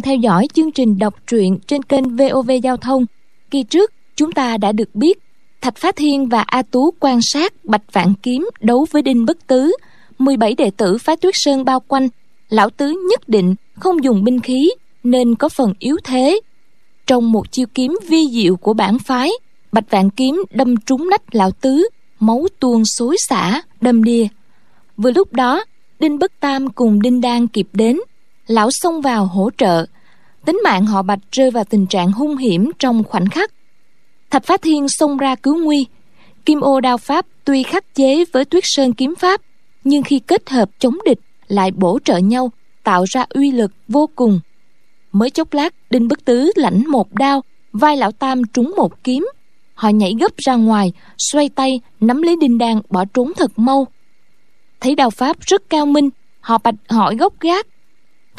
đang theo dõi chương trình đọc truyện trên kênh VOV Giao thông. Kỳ trước, chúng ta đã được biết Thạch Phá Thiên và A Tú quan sát Bạch Vạn Kiếm đấu với Đinh Bất Tứ. 17 đệ tử phái Tuyết Sơn bao quanh. Lão Tứ nhất định không dùng binh khí nên có phần yếu thế. Trong một chiêu kiếm vi diệu của bản phái, Bạch Vạn Kiếm đâm trúng nách Lão Tứ, máu tuôn xối xả, đâm đìa. Vừa lúc đó, Đinh Bất Tam cùng Đinh Đan kịp đến, lão xông vào hỗ trợ. Tính mạng họ bạch rơi vào tình trạng hung hiểm trong khoảnh khắc. Thạch phá thiên xông ra cứu nguy. Kim ô đao pháp tuy khắc chế với tuyết sơn kiếm pháp, nhưng khi kết hợp chống địch lại bổ trợ nhau, tạo ra uy lực vô cùng. Mới chốc lát, đinh bất tứ lãnh một đao, vai lão tam trúng một kiếm. Họ nhảy gấp ra ngoài, xoay tay, nắm lấy đinh đan, bỏ trốn thật mau. Thấy đao pháp rất cao minh, họ bạch hỏi gốc gác.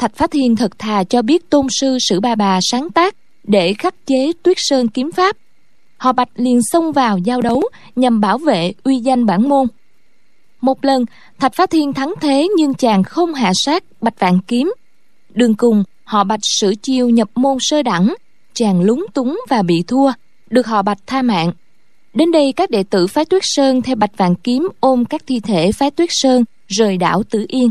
Thạch Phá Thiên thật thà cho biết tôn sư Sử Ba Bà sáng tác để khắc chế Tuyết Sơn kiếm pháp. Họ Bạch liền xông vào giao đấu nhằm bảo vệ uy danh bản môn. Một lần, Thạch Phá Thiên thắng thế nhưng chàng không hạ sát Bạch Vạn Kiếm. Đường cùng, họ Bạch sử chiêu nhập môn sơ đẳng, chàng lúng túng và bị thua, được họ Bạch tha mạng. Đến đây các đệ tử phái Tuyết Sơn theo Bạch Vạn Kiếm ôm các thi thể phái Tuyết Sơn rời đảo Tử Yên.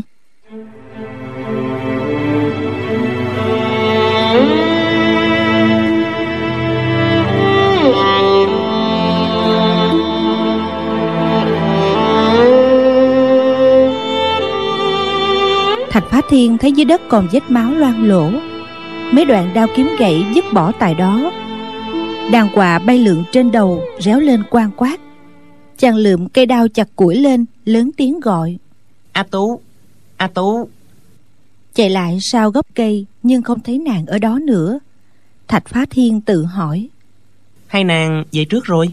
Thiên thấy dưới đất còn vết máu loang lỗ Mấy đoạn đao kiếm gãy dứt bỏ tại đó. Đàn quạ bay lượn trên đầu Réo lên quang quát. Chàng lượm cây đao chặt củi lên Lớn tiếng gọi. A Tú A Tú. Chạy lại sau gốc cây Nhưng không thấy nàng ở đó nữa. Thạch Phá Thiên tự hỏi. Hai nàng về trước rồi?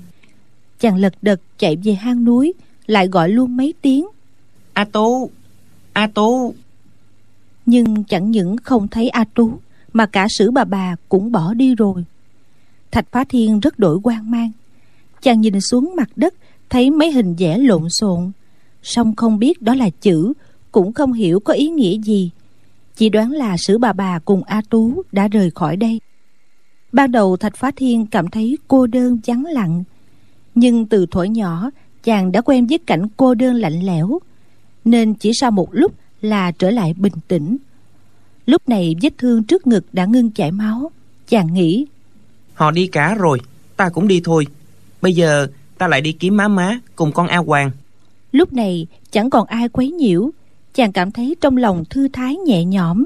Chàng lật đật chạy về hang núi Lại gọi luôn mấy tiếng. A Tú A Tú nhưng chẳng những không thấy A Tú, Mà cả sử bà bà cũng bỏ đi rồi. Thạch Phá Thiên rất đổi quan mang. Chàng nhìn xuống mặt đất, Thấy mấy hình vẽ lộn xộn. Song không biết đó là chữ, Cũng không hiểu có ý nghĩa gì. Chỉ đoán là sử bà bà cùng A Tú đã rời khỏi đây. Ban đầu Thạch Phá Thiên cảm thấy cô đơn vắng lặng. Nhưng từ thuở nhỏ, Chàng đã quen với cảnh cô đơn lạnh lẽo. Nên chỉ sau một lúc là trở lại bình tĩnh. Lúc này vết thương trước ngực đã ngưng chảy máu. Chàng nghĩ họ đi cả rồi ta cũng đi thôi. Bây giờ ta lại đi kiếm má má cùng con a hoàng. Lúc này chẳng còn ai quấy nhiễu. Chàng cảm thấy trong lòng thư thái nhẹ nhõm.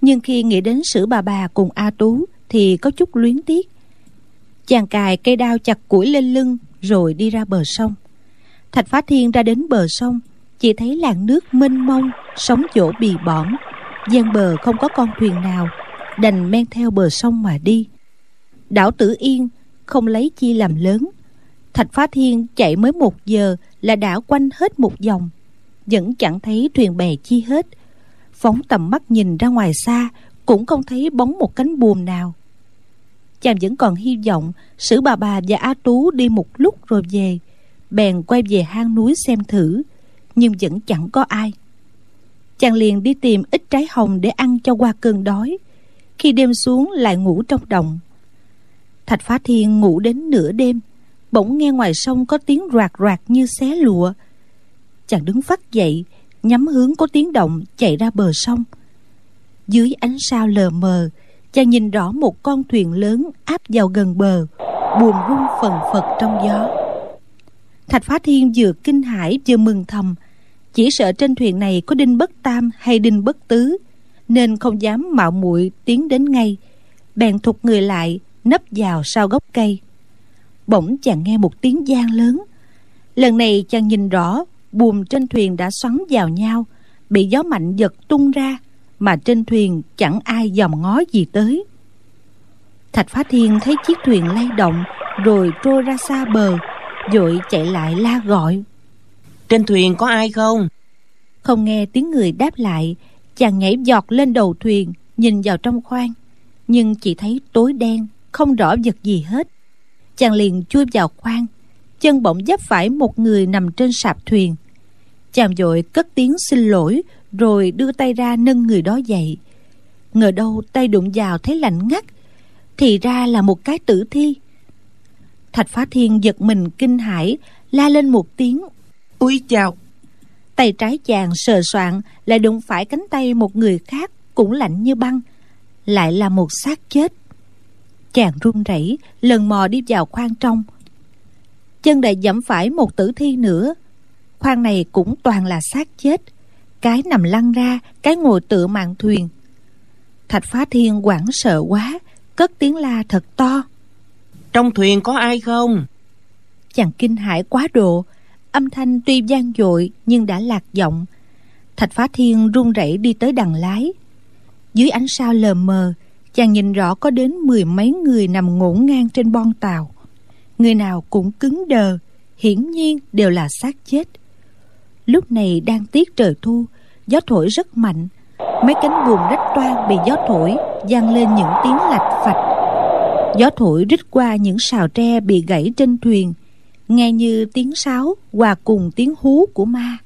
Nhưng khi nghĩ đến sử bà bà cùng a tú thì có chút luyến tiếc. Chàng cài cây đao chặt củi lên lưng rồi đi ra bờ sông. Thạch phá thiên ra đến bờ sông chỉ thấy làn nước mênh mông, sóng chỗ bì bõm. Gian bờ không có con thuyền nào, đành men theo bờ sông mà đi. Đảo tử yên không lấy chi làm lớn. Thạch phá thiên chạy mới một giờ là đã quanh hết một vòng. Vẫn chẳng thấy thuyền bè chi hết. Phóng tầm mắt nhìn ra ngoài xa, cũng không thấy bóng một cánh buồm nào. Chàng vẫn còn hy vọng sử bà bà và a tú đi một lúc rồi về. Bèn quay về hang núi xem thử nhưng vẫn chẳng có ai. Chàng liền đi tìm ít trái hồng để ăn cho qua cơn đói. Khi đêm xuống lại ngủ trong đồng. Thạch phá thiên ngủ đến nửa đêm, bỗng nghe ngoài sông có tiếng roạt roạt như xé lụa. Chàng đứng phát dậy, nhắm hướng có tiếng động chạy ra bờ sông. Dưới ánh sao lờ mờ, chàng nhìn rõ một con thuyền lớn áp vào gần bờ, buồm rung phần phật trong gió thạch phá thiên vừa kinh hãi vừa mừng thầm. Chỉ sợ trên thuyền này có đinh bất tam hay đinh bất tứ, nên không dám mạo muội tiến đến ngay. Bèn thụt người lại, nấp vào sau gốc cây. Bỗng chàng nghe một tiếng gian lớn. Lần này chàng nhìn rõ, buồm trên thuyền đã xoắn vào nhau, bị gió mạnh giật tung ra, mà trên thuyền chẳng ai dòm ngó gì tới. Thạch phá thiên thấy chiếc thuyền lay động, rồi trôi ra xa bờ vội chạy lại la gọi. Trên thuyền có ai không? Không nghe tiếng người đáp lại chàng nhảy giọt lên đầu thuyền nhìn vào trong khoang. Nhưng chỉ thấy tối đen không rõ vật gì hết. Chàng liền chui vào khoang chân bỗng giáp phải một người nằm trên sạp thuyền. Chàng vội cất tiếng xin lỗi rồi đưa tay ra nâng người đó dậy. Ngờ đâu tay đụng vào thấy lạnh ngắt thì ra là một cái tử thi thạch phá thiên giật mình kinh hãi la lên một tiếng. Úi chào. Tay trái chàng sờ soạn lại đụng phải cánh tay một người khác cũng lạnh như băng lại là một xác chết. Chàng run rẩy lần mò đi vào khoang trong. Chân lại dẫm phải một tử thi nữa. Khoang này cũng toàn là xác chết. Cái nằm lăn ra cái ngồi tựa mạn thuyền. Thạch phá thiên hoảng sợ quá cất tiếng la thật to trong thuyền có ai không? Chàng kinh hãi quá độ. Âm thanh tuy vang dội nhưng đã lạc giọng. Thạch phá thiên run rẩy đi tới đằng lái. Dưới ánh sao lờ mờ, chàng nhìn rõ có đến mười mấy người nằm ngổn ngang trên bon tàu. Người nào cũng cứng đờ, hiển nhiên đều là xác chết. Lúc này đang tiết trời thu, gió thổi rất mạnh. Mấy cánh buồm rách toang bị gió thổi, vang lên những tiếng lạch phạch gió thổi rít qua những sào tre bị gãy trên thuyền, nghe như tiếng sáo hòa cùng tiếng hú của ma.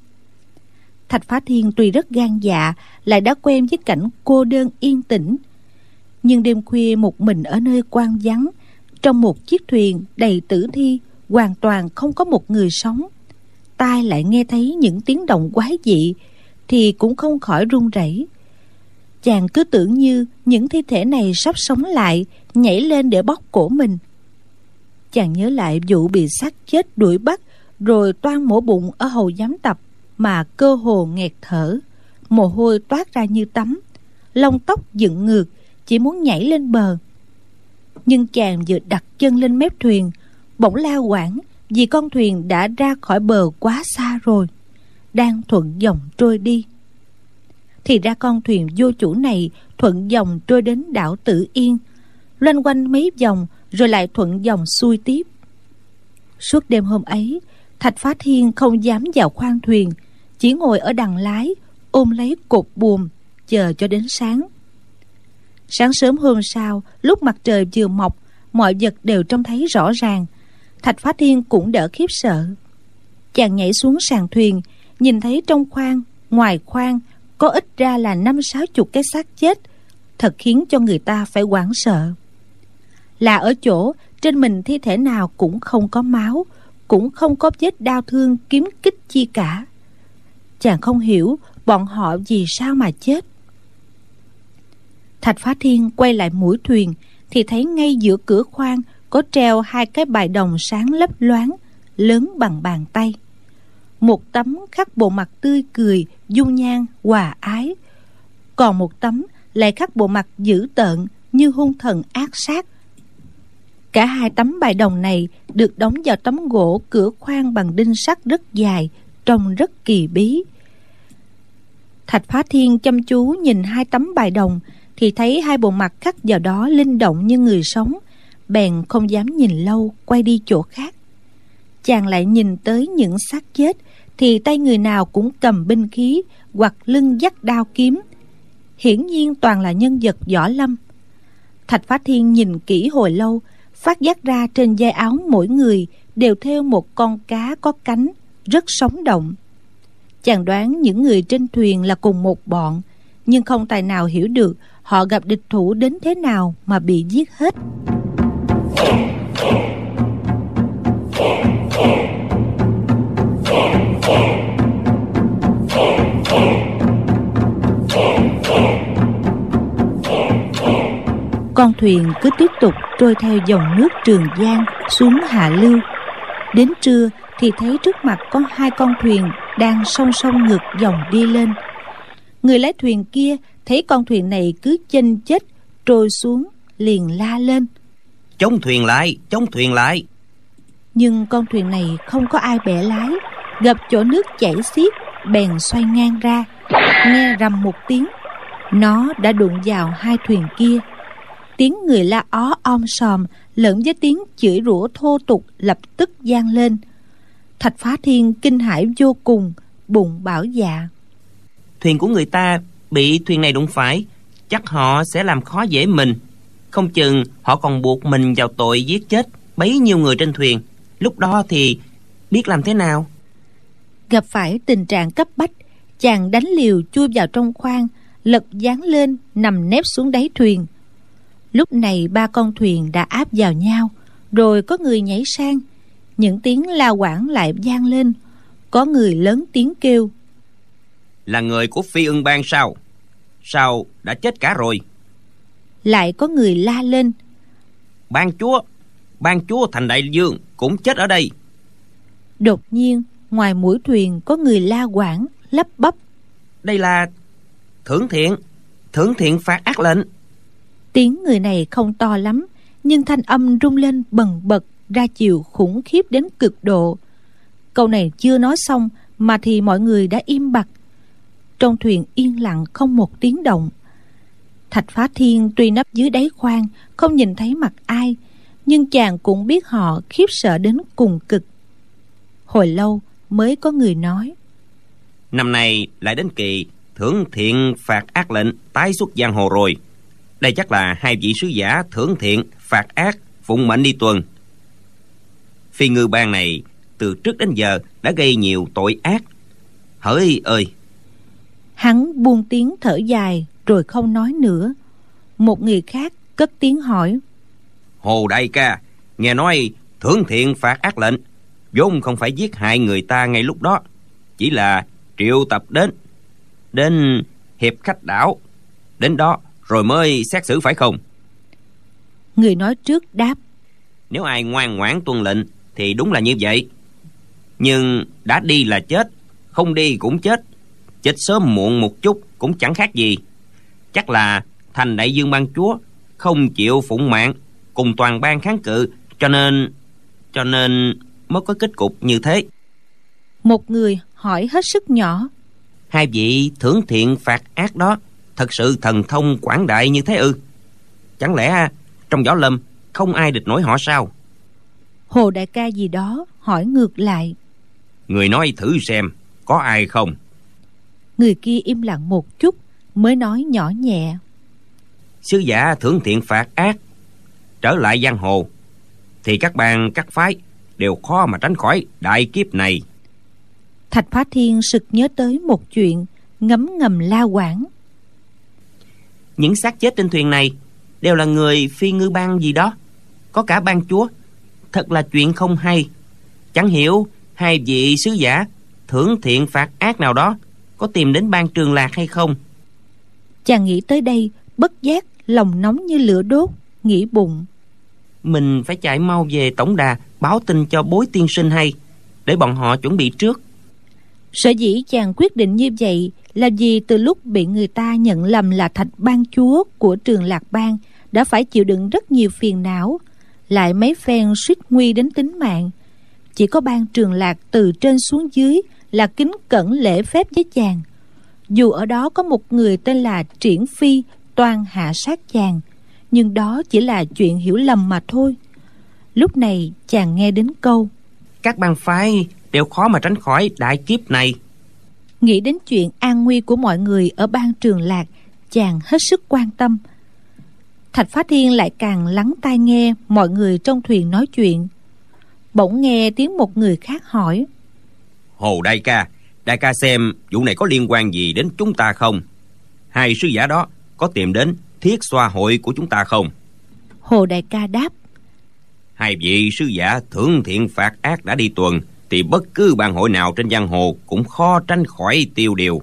Thạch phá thiên tuy rất gan dạ lại đã quen với cảnh cô đơn yên tĩnh. Nhưng đêm khuya một mình ở nơi quan vắng, trong một chiếc thuyền đầy tử thi, hoàn toàn không có một người sống. Tai lại nghe thấy những tiếng động quái dị, thì cũng không khỏi run rẩy chàng cứ tưởng như những thi thể này sắp sống lại, nhảy lên để bóc cổ mình. Chàng nhớ lại vụ bị xác chết đuổi bắt, rồi toan mổ bụng ở hầu giám tập mà cơ hồ nghẹt thở. Mồ hôi toát ra như tắm, lông tóc dựng ngược, chỉ muốn nhảy lên bờ. Nhưng chàng vừa đặt chân lên mép thuyền, bỗng lao quảng vì con thuyền đã ra khỏi bờ quá xa rồi, đang thuận dòng trôi đi thì ra con thuyền vô chủ này thuận dòng trôi đến đảo Tử Yên, loanh quanh mấy vòng rồi lại thuận dòng xuôi tiếp. Suốt đêm hôm ấy, Thạch Phá Thiên không dám vào khoang thuyền, chỉ ngồi ở đằng lái, ôm lấy cột buồm, chờ cho đến sáng. Sáng sớm hôm sau, lúc mặt trời vừa mọc, mọi vật đều trông thấy rõ ràng. Thạch Phá Thiên cũng đỡ khiếp sợ. Chàng nhảy xuống sàn thuyền, nhìn thấy trong khoang, ngoài khoang có ít ra là năm sáu chục cái xác chết, thật khiến cho người ta phải hoảng sợ. Là ở chỗ, trên mình thi thể nào cũng không có máu, cũng không có vết đau thương kiếm kích chi cả. Chàng không hiểu bọn họ vì sao mà chết. Thạch phá thiên quay lại mũi thuyền thì thấy ngay giữa cửa khoang có treo hai cái bài đồng sáng lấp loáng, lớn bằng bàn tay một tấm khắc bộ mặt tươi cười, dung nhan, hòa ái. Còn một tấm lại khắc bộ mặt dữ tợn, như hung thần ác sát. Cả hai tấm bài đồng này được đóng vào tấm gỗ cửa khoang bằng đinh sắt rất dài, trông rất kỳ bí. Thạch phá thiên chăm chú nhìn hai tấm bài đồng thì thấy hai bộ mặt khắc vào đó linh động như người sống. Bèn không dám nhìn lâu, quay đi chỗ khác. Chàng lại nhìn tới những xác chết thì tay người nào cũng cầm binh khí hoặc lưng dắt đao kiếm. Hiển nhiên toàn là nhân vật võ lâm. Thạch phá thiên nhìn kỹ hồi lâu, phát giác ra trên dây áo mỗi người đều thêu một con cá có cánh rất sống động. Chàng đoán những người trên thuyền là cùng một bọn, nhưng không tài nào hiểu được họ gặp địch thủ đến thế nào mà bị giết hết. Con thuyền cứ tiếp tục trôi theo dòng nước Trường Giang xuống Hạ Lưu. Đến trưa thì thấy trước mặt có hai con thuyền đang song song ngược dòng đi lên. Người lái thuyền kia thấy con thuyền này cứ chênh chết trôi xuống liền la lên. Chống thuyền lại, chống thuyền lại. Nhưng con thuyền này không có ai bẻ lái, gặp chỗ nước chảy xiết bèn xoay ngang ra, nghe rầm một tiếng. Nó đã đụng vào hai thuyền kia tiếng người la ó om sòm lẫn với tiếng chửi rủa thô tục lập tức gian lên. Thạch phá thiên kinh hãi vô cùng bụng bảo dạ. Thuyền của người ta bị thuyền này đụng phải chắc họ sẽ làm khó dễ mình. Không chừng họ còn buộc mình vào tội giết chết bấy nhiêu người trên thuyền. Lúc đó thì biết làm thế nào? Gặp phải tình trạng cấp bách chàng đánh liều chui vào trong khoang lật dán lên nằm nép xuống đáy thuyền lúc này ba con thuyền đã áp vào nhau rồi có người nhảy sang. Những tiếng la quảng lại vang lên. Có người lớn tiếng kêu. Là người của phi ưng bang sao? Sao đã chết cả rồi? Lại có người la lên. Ban chúa ban chúa thành đại dương cũng chết ở đây. Đột nhiên ngoài mũi thuyền có người la quảng lắp bắp. Đây là thưởng thiện thưởng thiện phạt ác lệnh tiếng người này không to lắm, nhưng thanh âm rung lên bần bật, ra chiều khủng khiếp đến cực độ. Câu này chưa nói xong mà thì mọi người đã im bặt. Trong thuyền yên lặng không một tiếng động. Thạch phá thiên tuy nấp dưới đáy khoang, không nhìn thấy mặt ai, nhưng chàng cũng biết họ khiếp sợ đến cùng cực. Hồi lâu mới có người nói, năm nay lại đến kỳ, thưởng thiện phạt ác lệnh, tái xuất giang hồ rồi đây chắc là hai vị sứ giả thưởng thiện phạt ác phụng mệnh đi tuần. Phi ngư bang này từ trước đến giờ đã gây nhiều tội ác. Hỡi ơi! Hắn buông tiếng thở dài rồi không nói nữa. Một người khác cất tiếng hỏi. Hồ đại ca nghe nói thưởng thiện phạt ác lệnh. Vốn không phải giết hại người ta ngay lúc đó chỉ là triệu tập đến đến hiệp khách đảo. Đến đó rồi mới xét xử phải không? Người nói trước đáp. Nếu ai ngoan ngoãn tuân lệnh thì đúng là như vậy. Nhưng đã đi là chết không đi cũng chết. Chết sớm muộn một chút cũng chẳng khác gì. Chắc là thành đại dương ban chúa không chịu phụng mạng cùng toàn ban kháng cự cho nên cho nên mới có kết cục như thế. Một người hỏi hết sức nhỏ. Hai vị thưởng thiện phạt ác đó thật sự thần thông quảng đại như thế ư? Chẳng lẽ trong võ lâm không ai địch nổi họ sao? Hồ đại ca gì đó hỏi ngược lại. Người nói thử xem có ai không? Người kia im lặng một chút mới nói nhỏ nhẹ. Sứ giả thưởng thiện phạt ác trở lại giang hồ thì các bang các phái đều khó mà tránh khỏi đại kiếp này. Thạch phá thiên sực nhớ tới một chuyện ngấm ngầm la quảng những xác chết trên thuyền này đều là người phi ngư bang gì đó có cả ban chúa. Thật là chuyện không hay. Chẳng hiểu hai vị sứ giả thưởng thiện phạt ác nào đó có tìm đến ban trường lạc hay không. Chàng nghĩ tới đây bất giác lòng nóng như lửa đốt nghĩ bụng. Mình phải chạy mau về tổng đà báo tin cho bối tiên sinh hay để bọn họ chuẩn bị trước sở dĩ chàng quyết định như vậy là vì từ lúc bị người ta nhận lầm là thạch ban chúa của trường lạc bang đã phải chịu đựng rất nhiều phiền não, lại mấy phen suýt nguy đến tính mạng. Chỉ có ban trường lạc từ trên xuống dưới là kính cẩn lễ phép với chàng. Dù ở đó có một người tên là triển phi toàn hạ sát chàng, nhưng đó chỉ là chuyện hiểu lầm mà thôi. Lúc này chàng nghe đến câu, các bang phái đều khó mà tránh khỏi đại kiếp này. Nghĩ đến chuyện an nguy của mọi người ở bang trường lạc chàng hết sức quan tâm. Thạch phá thiên lại càng lắng tai nghe mọi người trong thuyền nói chuyện. Bỗng nghe tiếng một người khác hỏi. Hồ đại ca đại ca xem vụ này có liên quan gì đến chúng ta không? Hai sứ giả đó có tìm đến thiết xoa hội của chúng ta không? Hồ đại ca đáp. Hai vị sứ giả thưởng thiện phạt ác đã đi tuần thì bất cứ ban hội nào trên giang hồ cũng khó tránh khỏi tiêu điều.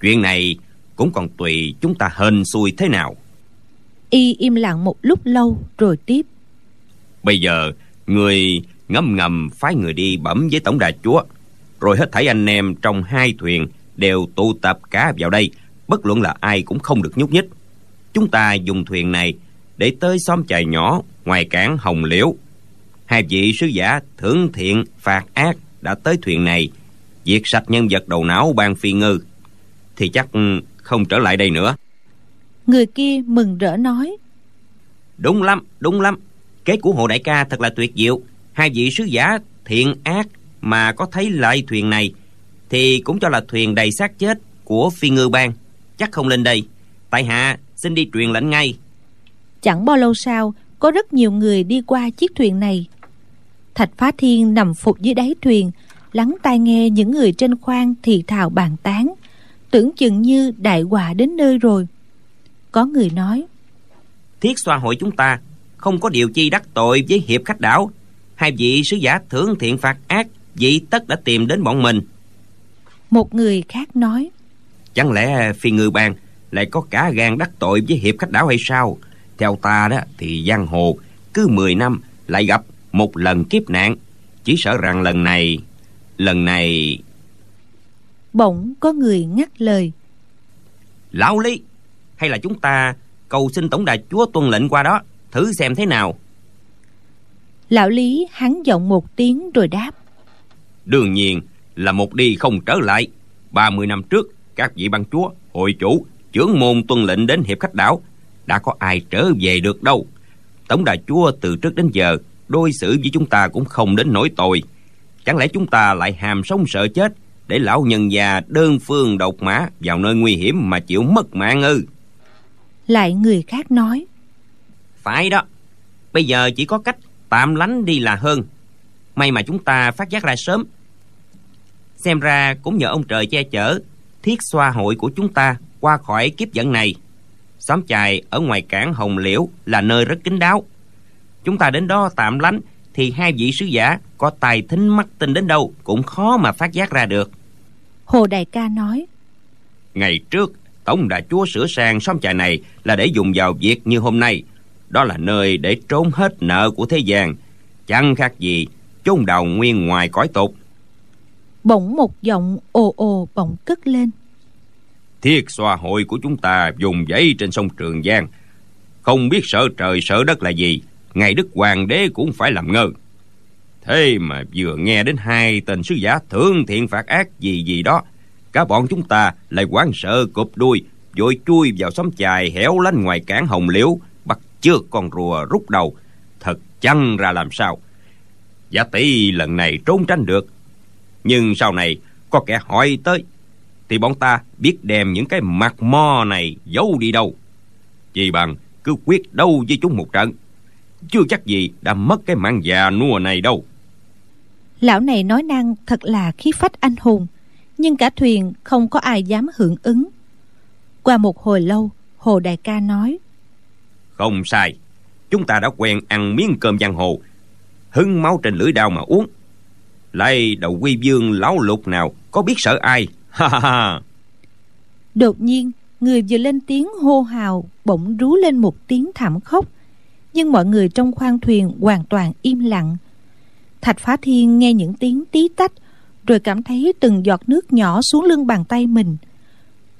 Chuyện này cũng còn tùy chúng ta hên xui thế nào. Y im lặng một lúc lâu rồi tiếp. Bây giờ người ngấm ngầm phái người đi bẩm với tổng đà chúa. Rồi hết thảy anh em trong hai thuyền đều tụ tập cả vào đây. Bất luận là ai cũng không được nhúc nhích. Chúng ta dùng thuyền này để tới xóm chài nhỏ ngoài cảng hồng liễu hai vị sứ giả thưởng thiện phạt ác đã tới thuyền này diệt sạch nhân vật đầu não ban phi ngư thì chắc không trở lại đây nữa. Người kia mừng rỡ nói đúng lắm đúng lắm. Kế của hồ đại ca thật là tuyệt diệu. Hai vị sứ giả thiện ác mà có thấy lại thuyền này thì cũng cho là thuyền đầy xác chết của phi ngư bang chắc không lên đây. Tại hạ xin đi truyền lệnh ngay. Chẳng bao lâu sau có rất nhiều người đi qua chiếc thuyền này thạch phá thiên nằm phục dưới đáy thuyền lắng tai nghe những người trên khoang thì thào bàn tán tưởng chừng như đại họa đến nơi rồi. Có người nói thiết xoa hội chúng ta không có điều chi đắc tội với hiệp khách đảo. Hai vị sứ giả thưởng thiện phạt ác vị tất đã tìm đến bọn mình. Một người khác nói chẳng lẽ phi ngư bang lại có cả gan đắc tội với hiệp khách đảo hay sao? Theo ta đó thì giang hồ cứ 10 năm lại gặp một lần kiếp nạn. Chỉ sợ rằng lần này lần này bỗng có người ngắt lời. Lão lý hay là chúng ta cầu xin tổng đại chúa tuân lệnh qua đó thử xem thế nào? Lão lý hắn giọng một tiếng rồi đáp. Đương nhiên là một đi không trở lại. 30 năm trước các vị ban chúa hội chủ trưởng môn tuân lệnh đến hiệp khách đảo đã có ai trở về được đâu? Tổng đại chúa từ trước đến giờ đối xử với chúng ta cũng không đến nỗi tồi. Chẳng lẽ chúng ta lại hàm sống sợ chết để lão nhân già đơn phương độc mã vào nơi nguy hiểm mà chịu mất mạng ư? Lại người khác nói. Phải đó. Bây giờ chỉ có cách tạm lánh đi là hơn. May mà chúng ta phát giác ra sớm. Xem ra cũng nhờ ông trời che chở thiết xoa hội của chúng ta qua khỏi kiếp giận này. Xóm chài ở ngoài cảng hồng liễu là nơi rất kín đáo chúng ta đến đó tạm lánh thì hai vị sứ giả có tài thính mắt tinh đến đâu cũng khó mà phát giác ra được. Hồ đại ca nói ngày trước tổng đại chúa sửa sang xóm chài này là để dùng vào việc như hôm nay. Đó là nơi để trốn hết nợ của thế gian. Chẳng khác gì chôn đầu nguyên ngoài cõi tục. Bỗng một giọng ồ ồ bỗng cất lên. Thiết xoa hội của chúng ta dùng giấy trên sông trường giang. Không biết sợ trời sợ đất là gì ngày đức hoàng đế cũng phải làm ngơ. Thế mà vừa nghe đến hai tên sứ giả thương thiện phạt ác gì gì đó, cả bọn chúng ta lại hoảng sợ cụp đuôi, vội chui vào xóm chài hẻo lánh ngoài cảng hồng liễu, bắt chưa con rùa rút đầu, thật chăng ra làm sao? Giả tỷ lần này trốn tránh được, nhưng sau này có kẻ hỏi tới, thì bọn ta biết đem những cái mặt mo này giấu đi đâu. Chỉ bằng cứ quyết đâu với chúng một trận chưa chắc gì đã mất cái mạng già nua này đâu. Lão này nói năng thật là khí phách anh hùng nhưng cả thuyền không có ai dám hưởng ứng. Qua một hồi lâu hồ đại ca nói không sai chúng ta đã quen ăn miếng cơm giang hồ. Hưng máu trên lưỡi đao mà uống. Lại đầu quy dương lão lục nào có biết sợ ai? Ha ha ha. Đột nhiên người vừa lên tiếng hô hào bỗng rú lên một tiếng thảm khóc nhưng mọi người trong khoang thuyền hoàn toàn im lặng. Thạch phá thiên nghe những tiếng tí tách, rồi cảm thấy từng giọt nước nhỏ xuống lưng bàn tay mình.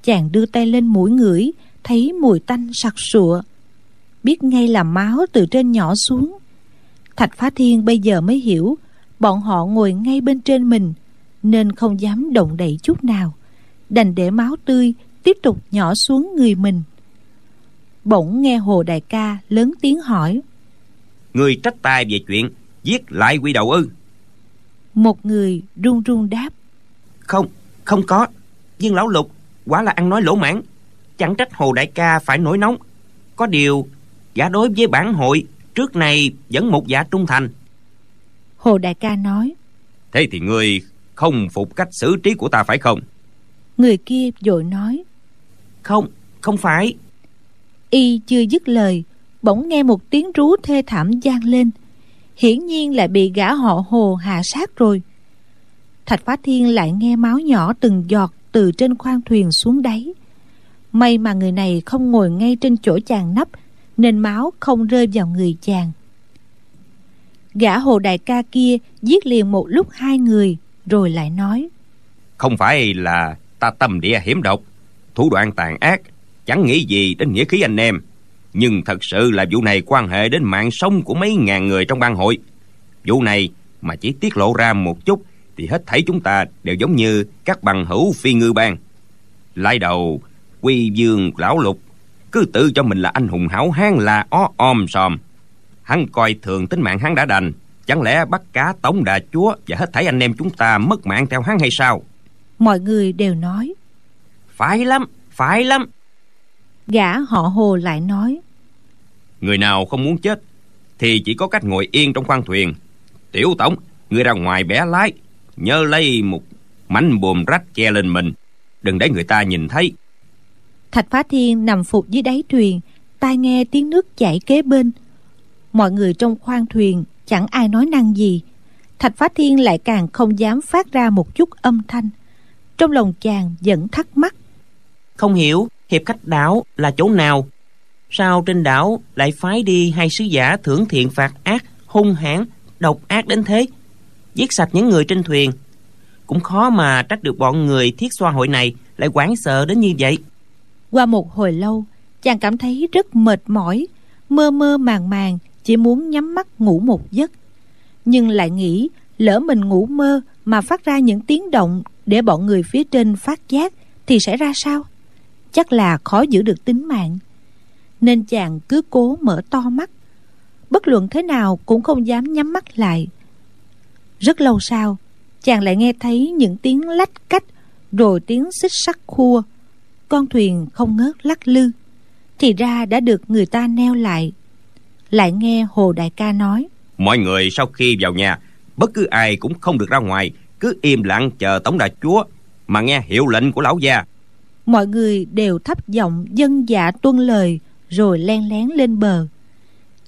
Chàng đưa tay lên mũi ngửi, thấy mùi tanh sặc sụa. Biết ngay là máu từ trên nhỏ xuống. Thạch phá thiên bây giờ mới hiểu, bọn họ ngồi ngay bên trên mình, nên không dám động đậy chút nào. Đành để máu tươi tiếp tục nhỏ xuống người mình bỗng nghe hồ đại ca lớn tiếng hỏi. Người trách tai về chuyện giết lại quy đầu ư? Một người run run đáp. Không không có. Viên lão lục quả là ăn nói lỗ mãn. Chẳng trách hồ đại ca phải nổi nóng. Có điều gã đối với bản hội trước này vẫn một giả trung thành. Hồ đại ca nói. Thế thì ngươi không phục cách xử trí của ta phải không? Người kia vội nói. Không không phải y chưa dứt lời, bỗng nghe một tiếng rú thê thảm vang lên. Hiển nhiên lại bị gã họ hồ hạ sát rồi. Thạch phá thiên lại nghe máu nhỏ từng giọt từ trên khoang thuyền xuống đáy. May mà người này không ngồi ngay trên chỗ chàng nấp nên máu không rơi vào người chàng. Gã hồ đại ca kia giết liền một lúc hai người, rồi lại nói, không phải là ta tâm địa hiểm độc, thủ đoạn tàn ác chẳng nghĩ gì đến nghĩa khí anh em. Nhưng thật sự là vụ này quan hệ đến mạng sống của mấy ngàn người trong bang hội. Vụ này mà chỉ tiết lộ ra một chút thì hết thảy chúng ta đều giống như các bằng hữu phi ngư bang. Lại đầu quy dương lão lục cứ tự cho mình là anh hùng hảo hán là ó om sòm. Hắn coi thường tính mạng hắn đã đành chẳng lẽ bắt cá tống đà chúa và hết thảy anh em chúng ta mất mạng theo hắn hay sao? Mọi người đều nói. Phải lắm phải lắm gã họ hồ lại nói người nào không muốn chết thì chỉ có cách ngồi yên trong khoang thuyền. Tiểu tổng người ra ngoài bé lái nhớ lấy một mảnh bùm rách che lên mình. Đừng để người ta nhìn thấy. Thạch phá thiên nằm phục dưới đáy thuyền tai nghe tiếng nước chảy kế bên. Mọi người trong khoang thuyền chẳng ai nói năng gì. Thạch phá thiên lại càng không dám phát ra một chút âm thanh. Trong lòng chàng vẫn thắc mắc không hiểu hiệp khách đảo là chỗ nào? Sao trên đảo lại phái đi hai sứ giả thưởng thiện phạt ác, hung hãn, độc ác đến thế? Giết sạch những người trên thuyền. Cũng khó mà trách được bọn người thiết xoa hội này lại hoảng sợ đến như vậy. Qua một hồi lâu, chàng cảm thấy rất mệt mỏi, mơ mơ màng màng, chỉ muốn nhắm mắt ngủ một giấc. Nhưng lại nghĩ lỡ mình ngủ mơ mà phát ra những tiếng động để bọn người phía trên phát giác thì sẽ ra sao? Chắc là khó giữ được tính mạng. Nên chàng cứ cố mở to mắt. Bất luận thế nào cũng không dám nhắm mắt lại. Rất lâu sau, chàng lại nghe thấy những tiếng lách cách rồi tiếng xích sắt khua. Con thuyền không ngớt lắc lư, thì ra đã được người ta neo lại. Lại nghe hồ đại ca nói, mọi người sau khi vào nhà, bất cứ ai cũng không được ra ngoài, cứ im lặng chờ tổng đại chúa mà nghe hiệu lệnh của lão gia mọi người đều thấp giọng dân dạ tuân lời, rồi len lén lên bờ.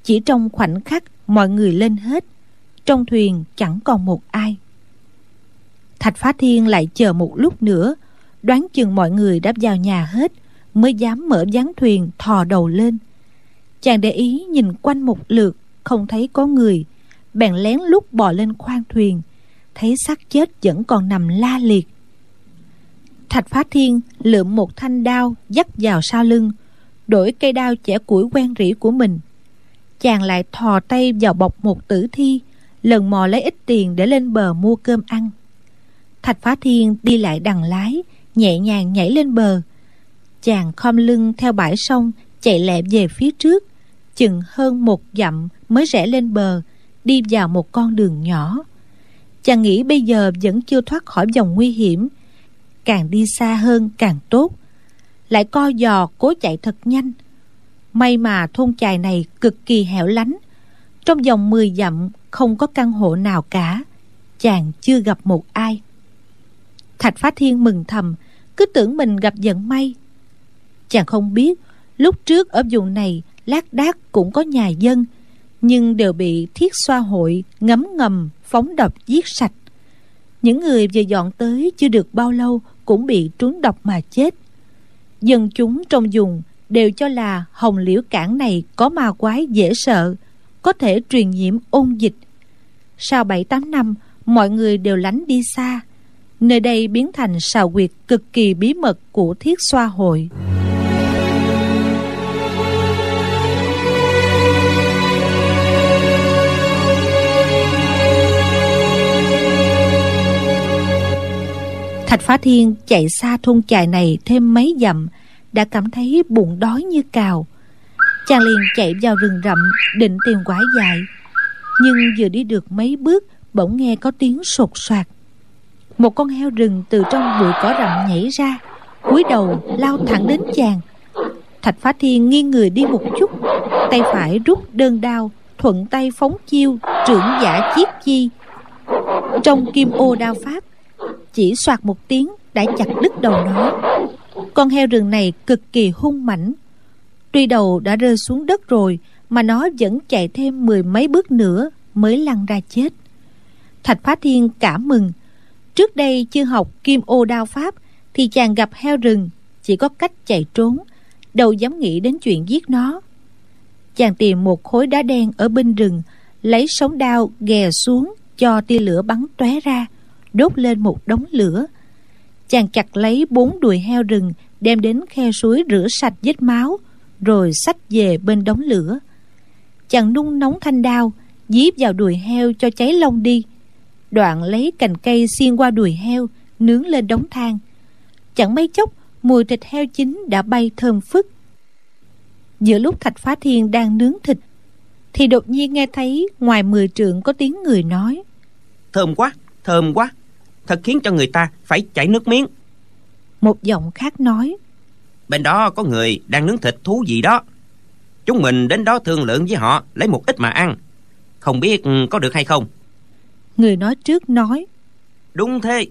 Chỉ trong khoảnh khắc mọi người lên hết, trong thuyền chẳng còn một ai. Thạch phá thiên lại chờ một lúc nữa, đoán chừng mọi người đã vào nhà hết mới dám mở ván thuyền thò đầu lên. Chàng để ý nhìn quanh một lượt, không thấy có người. Bèn lén lút bò lên khoang thuyền, thấy xác chết vẫn còn nằm la liệt thạch phá thiên, lượm một thanh đao, dắt vào sau lưng, đổi cây đao chẻ củi quen rỉ của mình. Chàng lại thò tay vào bọc một tử thi, lần mò lấy ít tiền để lên bờ mua cơm ăn. Thạch phá thiên đi lại đằng lái, nhẹ nhàng nhảy lên bờ. Chàng khom lưng theo bãi sông, chạy lẹ về phía trước. Chừng hơn một dặm mới rẽ lên bờ, đi vào một con đường nhỏ. Chàng nghĩ bây giờ vẫn chưa thoát khỏi vòng nguy hiểm càng đi xa hơn càng tốt. Lại co giò cố chạy thật nhanh. May mà thôn chài này cực kỳ hẻo lánh. Trong vòng 10 dặm không có căn hộ nào cả. Chàng chưa gặp một ai. Thạch phá thiên mừng thầm, cứ tưởng mình gặp vận may. Chàng không biết, lúc trước ở vùng này lác đác cũng có nhà dân, nhưng đều bị thiết xoa hội, ngấm ngầm, phóng độc giết sạch. Những người vừa dọn tới chưa được bao lâu cũng bị trúng độc mà chết. Dân chúng trong vùng đều cho là hồng liễu cảng này có ma quái dễ sợ, có thể truyền nhiễm ôn dịch. Sau bảy tám năm, mọi người đều lánh đi xa. Nơi đây biến thành sào quyệt cực kỳ bí mật của thiết xoa hội. Thạch Phá Thiên chạy xa thôn chài này thêm mấy dặm Đã cảm thấy bụng đói như cào. Chàng liền chạy vào rừng rậm định tìm quả dại, Nhưng vừa đi được mấy bước Bỗng nghe có tiếng sột soạt. Một con heo rừng từ trong bụi cỏ rậm nhảy ra cúi đầu lao thẳng đến chàng. Thạch Phá Thiên nghiêng người đi một chút Tay phải rút đơn đao Thuận tay phóng chiêu trưởng giả chiết chi. Trong kim ô đao pháp chỉ soạt một tiếng, đã chặt đứt đầu nó. Con heo rừng này cực kỳ hung mãnh. Tuy đầu đã rơi xuống đất rồi, mà nó vẫn chạy thêm mười mấy bước nữa mới lăn ra chết. Thạch phá thiên cảm mừng. Trước đây chưa học kim ô đao pháp, thì chàng gặp heo rừng, chỉ có cách chạy trốn, đâu dám nghĩ đến chuyện giết nó. Chàng tìm một khối đá đen ở bên rừng, lấy sống đao ghè xuống, cho tia lửa bắn tóe ra đốt lên một đống lửa. Chàng chặt lấy bốn đùi heo rừng, đem đến khe suối rửa sạch vết máu, rồi xách về bên đống lửa. Chàng nung nóng thanh đao díp vào đùi heo cho cháy lông đi. Đoạn lấy cành cây xiên qua đùi heo, nướng lên đống than. Chẳng mấy chốc, mùi thịt heo chín đã bay thơm phức. Giữa lúc thạch phá thiên đang nướng thịt, thì đột nhiên nghe thấy ngoài mười trượng có tiếng người nói. Thơm quá thơm quá thật khiến cho người ta phải chảy nước miếng. Một giọng khác nói bên đó có người đang nướng thịt thú gì đó. Chúng mình đến đó thương lượng với họ lấy một ít mà ăn. Không biết có được hay không? người nói trước nói. Đúng thế.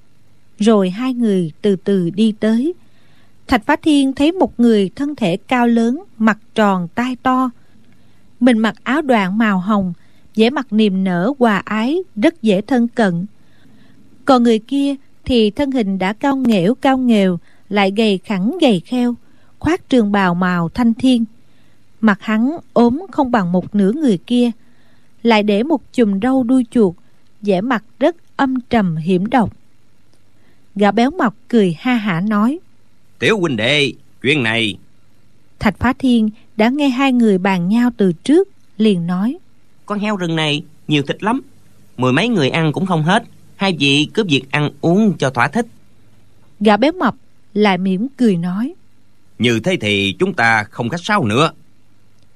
Rồi hai người từ từ đi tới. Thạch phá thiên thấy một người thân thể cao lớn mặt tròn tai to. Mình mặc áo đoạn màu hồng vẻ mặt niềm nở hòa ái rất dễ thân cận còn người kia thì thân hình đã cao nghẽo cao nghèo lại gầy khẳng gầy kheo khoác trường bào màu thanh thiên. Mặt hắn ốm không bằng một nửa người kia lại để một chùm râu đuôi chuột vẻ mặt rất âm trầm hiểm độc. Gã béo mọc cười ha hả nói tiểu huynh đệ chuyện này. Thạch phá thiên đã nghe hai người bàn nhau từ trước liền nói con heo rừng này nhiều thịt lắm mười mấy người ăn cũng không hết hai vị cứ việc ăn uống cho thỏa thích. Gã béo mập lại mỉm cười nói. Như thế thì chúng ta không khách sáo nữa.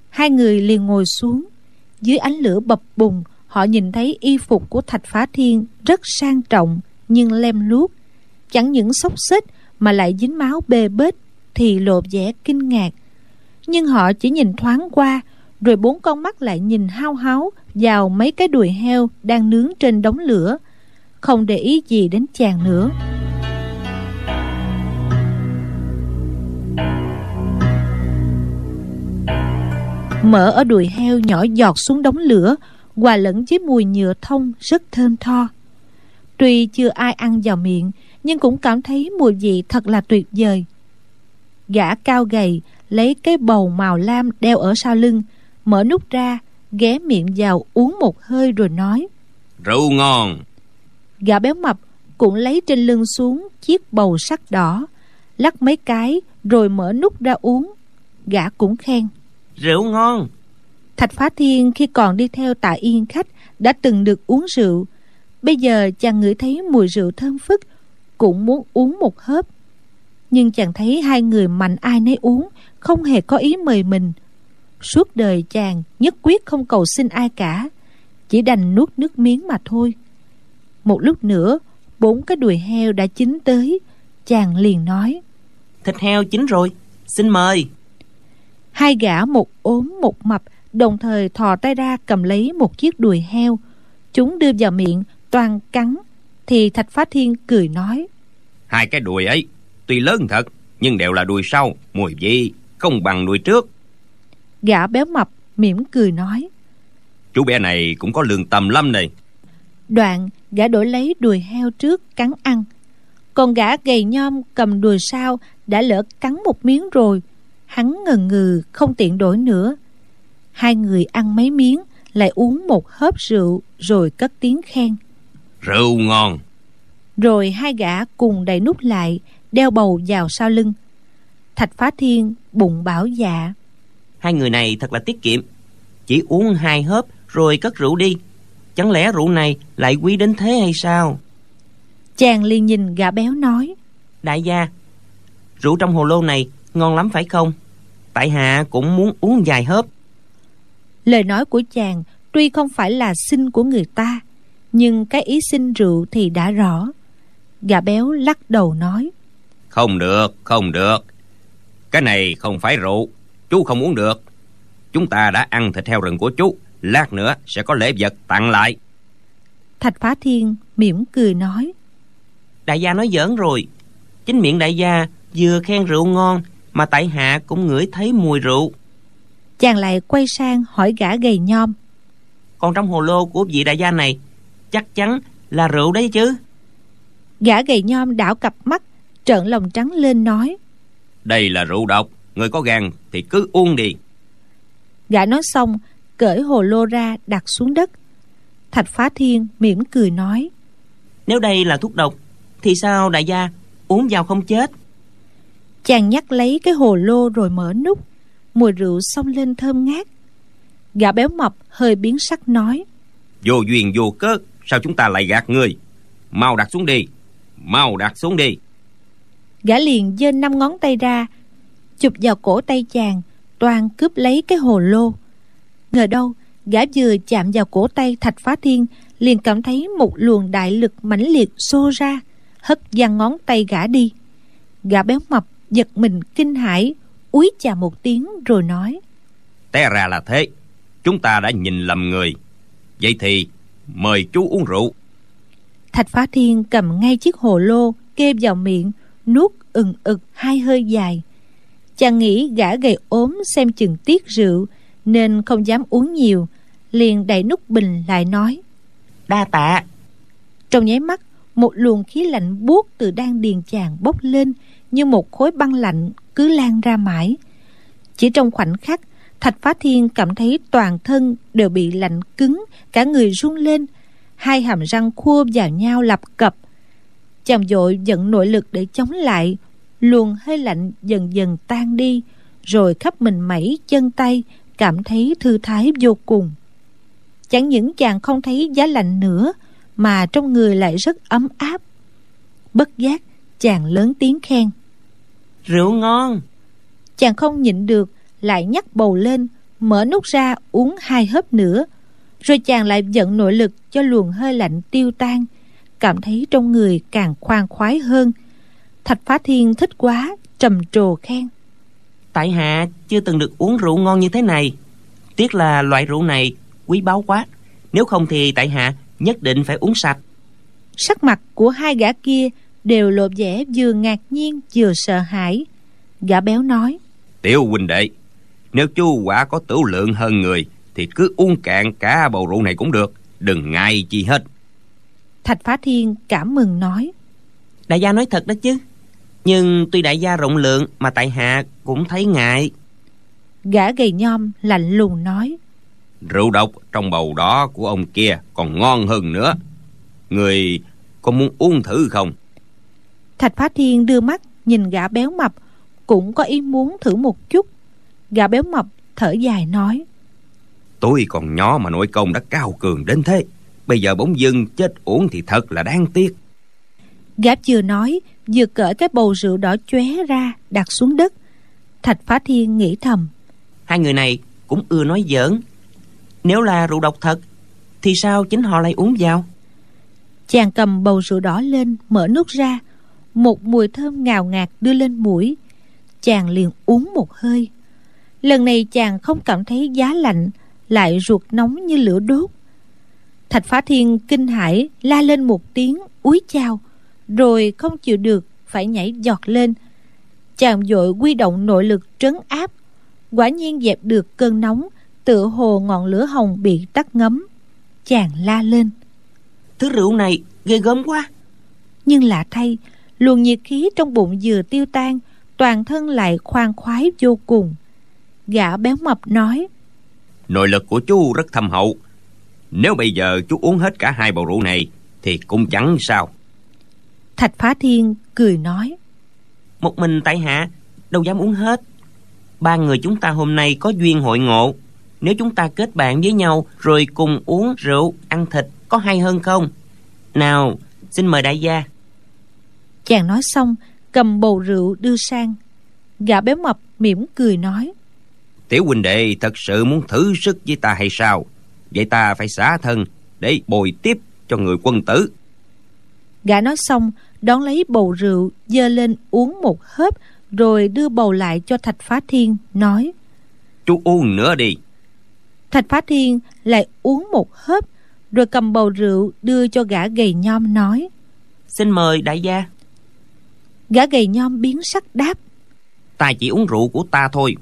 Hai người liền ngồi xuống. Dưới ánh lửa bập bùng họ nhìn thấy y phục của thạch phá thiên rất sang trọng nhưng lem luốc. Chẳng những xốc xếch mà lại dính máu bê bết thì lộ vẻ kinh ngạc. Nhưng họ chỉ nhìn thoáng qua rồi bốn con mắt lại nhìn hao háo vào mấy cái đùi heo đang nướng trên đống lửa không để ý gì đến chàng nữa. Mỡ ở đùi heo nhỏ giọt xuống đống lửa, hòa lẫn với mùi nhựa thông rất thơm tho. Tuy chưa ai ăn vào miệng, nhưng cũng cảm thấy mùi vị thật là tuyệt vời. Gã cao gầy lấy cái bầu màu lam đeo ở sau lưng, mở nút ra, ghé miệng vào uống một hơi rồi nói. Rượu ngon gã béo mập cũng lấy trên lưng xuống chiếc bầu sắc đỏ lắc mấy cái rồi mở nút ra uống. Gã cũng khen. Rượu ngon. Thạch phá thiên khi còn đi theo tạ yên khách đã từng được uống rượu. Bây giờ chàng ngửi thấy mùi rượu thơm phức cũng muốn uống một hớp. Nhưng chàng thấy hai người mạnh ai nấy uống không hề có ý mời mình. Suốt đời chàng nhất quyết không cầu xin ai cả chỉ đành nuốt nước miếng mà thôi một lúc nữa bốn cái đùi heo đã chín tới chàng liền nói. Thịt heo chín rồi xin mời. Hai gã một ốm một mập đồng thời thò tay ra cầm lấy một chiếc đùi heo. Chúng đưa vào miệng toàn cắn. Thì thạch phá thiên cười nói. Hai cái đùi ấy tuy lớn thật nhưng đều là đùi sau mùi vị không bằng đùi trước. Gã béo mập mỉm cười nói. Chú bé này cũng có lương tâm lắm này. Đoạn gã đổi lấy đùi heo trước cắn ăn. Còn gã gầy nhom cầm đùi sau đã lỡ cắn một miếng rồi. Hắn ngần ngừ không tiện đổi nữa. Hai người ăn mấy miếng lại uống một hớp rượu rồi cất tiếng khen. Rượu ngon. Rồi hai gã cùng đẩy nút lại đeo bầu vào sau lưng. Thạch phá thiên bụng bảo dạ. Hai người này thật là tiết kiệm. Chỉ uống hai hớp rồi cất rượu đi chẳng lẽ rượu này lại quý đến thế hay sao? Chàng liền nhìn gã béo nói. Đại gia rượu trong hồ lô này ngon lắm phải không? Tại hạ cũng muốn uống vài hớp. Lời nói của chàng tuy không phải là xin của người ta nhưng cái ý xin rượu thì đã rõ. Gà béo lắc đầu nói. Không được không được. Cái này không phải rượu chú không uống được. Chúng ta đã ăn thịt heo rừng của chú lát nữa sẽ có lễ vật tặng lại. Thạch phá thiên mỉm cười nói. Đại gia nói giỡn rồi. Chính miệng đại gia vừa khen rượu ngon mà tại hạ cũng ngửi thấy mùi rượu. Chàng lại quay sang hỏi gã gầy nhom. Còn trong hồ lô của vị đại gia này chắc chắn là rượu đấy chứ. Gã gầy nhom đảo cặp mắt trợn lòng trắng lên nói. Đây là rượu độc người có gan thì cứ uống đi. Gã nói xong cởi hồ lô ra đặt xuống đất. Thạch phá thiên mỉm cười nói nếu đây là thuốc độc thì sao đại gia? Uống vào không chết. Chàng nhắc lấy cái hồ lô rồi mở nút. Mùi rượu xông lên thơm ngát. Gã béo mập hơi biến sắc nói vô duyên vô cớ sao chúng ta lại gạt người? Mau đặt xuống đi mau đặt xuống đi. Gã liền giơ năm ngón tay ra chụp vào cổ tay chàng toàn cướp lấy cái hồ lô ngờ đâu gã vừa chạm vào cổ tay thạch phá thiên liền cảm thấy một luồng đại lực mãnh liệt xô ra hất văng ngón tay gã đi. Gã béo mập giật mình kinh hãi úi chà một tiếng rồi nói té ra là thế chúng ta đã nhìn lầm người. Vậy thì mời chú uống rượu. Thạch phá thiên cầm ngay chiếc hồ lô kê vào miệng nuốt ừng ực hai hơi dài. Chàng nghĩ gã gầy ốm xem chừng tiết rượu nên không dám uống nhiều liền đẩy nút bình lại nói. Đa tạ. Trong nháy mắt một luồng khí lạnh buốt từ đan điền chàng bốc lên như một khối băng lạnh cứ lan ra mãi. Chỉ trong khoảnh khắc thạch phá thiên cảm thấy toàn thân đều bị lạnh cứng cả người run lên hai hàm răng khua vào nhau lập cập. Chàng vội dẫn nội lực để chống lại luồng hơi lạnh dần dần tan đi rồi khắp mình mẩy chân tay cảm thấy thư thái vô cùng. Chẳng những chàng không thấy giá lạnh nữa mà trong người lại rất ấm áp. Bất giác chàng lớn tiếng khen. Rượu ngon. Chàng không nhịn được lại nhắc bầu lên mở nút ra uống hai hớp nữa. Rồi chàng lại dẫn nội lực cho luồng hơi lạnh tiêu tan. Cảm thấy trong người càng khoan khoái hơn. Thạch phá thiên thích quá trầm trồ khen tại hạ chưa từng được uống rượu ngon như thế này. Tiếc là loại rượu này quý báu quá. Nếu không thì tại hạ nhất định phải uống sạch. Sắc mặt của hai gã kia đều lộ vẻ vừa ngạc nhiên vừa sợ hãi. Gã béo nói tiểu huynh đệ nếu chú quả có tửu lượng hơn người thì cứ uống cạn cả bầu rượu này cũng được. Đừng ngại chi hết. Thạch phá thiên cảm mừng nói đại gia nói thật đó chứ nhưng tuy đại gia rộng lượng mà tại hạ cũng thấy ngại. Gã gầy nhom lạnh lùng nói. Rượu độc trong bầu đó của ông kia còn ngon hơn nữa. Người có muốn uống thử không? Thạch phá thiên đưa mắt nhìn gã béo mập cũng có ý muốn thử một chút. Gã béo mập thở dài nói. Tôi còn nhỏ mà nội công đã cao cường đến thế. Bây giờ bỗng dưng chết uổng thì thật là đáng tiếc. Gã vừa nói vừa cởi cái bầu rượu đỏ chóe ra đặt xuống đất. Thạch phá thiên nghĩ thầm. Hai người này cũng ưa nói giỡn. Nếu là rượu độc thật thì sao chính họ lại uống vào? Chàng cầm bầu rượu đỏ lên mở nút ra. Một mùi thơm ngào ngạt đưa lên mũi. Chàng liền uống một hơi. Lần này chàng không cảm thấy giá lạnh lại ruột nóng như lửa đốt. Thạch phá thiên kinh hãi la lên một tiếng úi chao rồi không chịu được phải nhảy giọt lên. Chàng vội quy động nội lực trấn áp. Quả nhiên dẹp được cơn nóng tựa hồ ngọn lửa hồng bị tắt ngấm. Chàng la lên. Thứ rượu này ghê gớm quá. Nhưng lạ thay luồng nhiệt khí trong bụng vừa tiêu tan toàn thân lại khoan khoái vô cùng. Gã béo mập nói nội lực của chú rất thâm hậu. Nếu bây giờ chú uống hết cả hai bầu rượu này thì cũng chẳng sao thạch phá thiên cười nói một mình tại hạ đâu dám uống hết. Ba người chúng ta hôm nay có duyên hội ngộ. Nếu chúng ta kết bạn với nhau rồi cùng uống rượu ăn thịt có hay hơn không? Nào xin mời đại gia. Chàng nói xong cầm bầu rượu đưa sang. Gã béo mập mỉm cười nói tiểu huynh đệ thật sự muốn thử sức với ta hay sao? Vậy ta phải xả thân để bồi tiếp cho người quân tử. Gã nói xong đón lấy bầu rượu dơ lên uống một hớp rồi đưa bầu lại cho thạch phá thiên nói chú uống nữa đi. Thạch phá thiên lại uống một hớp rồi cầm bầu rượu đưa cho gã gầy nhom nói xin mời đại gia. Gã gầy nhom biến sắc đáp ta chỉ uống rượu của ta thôi.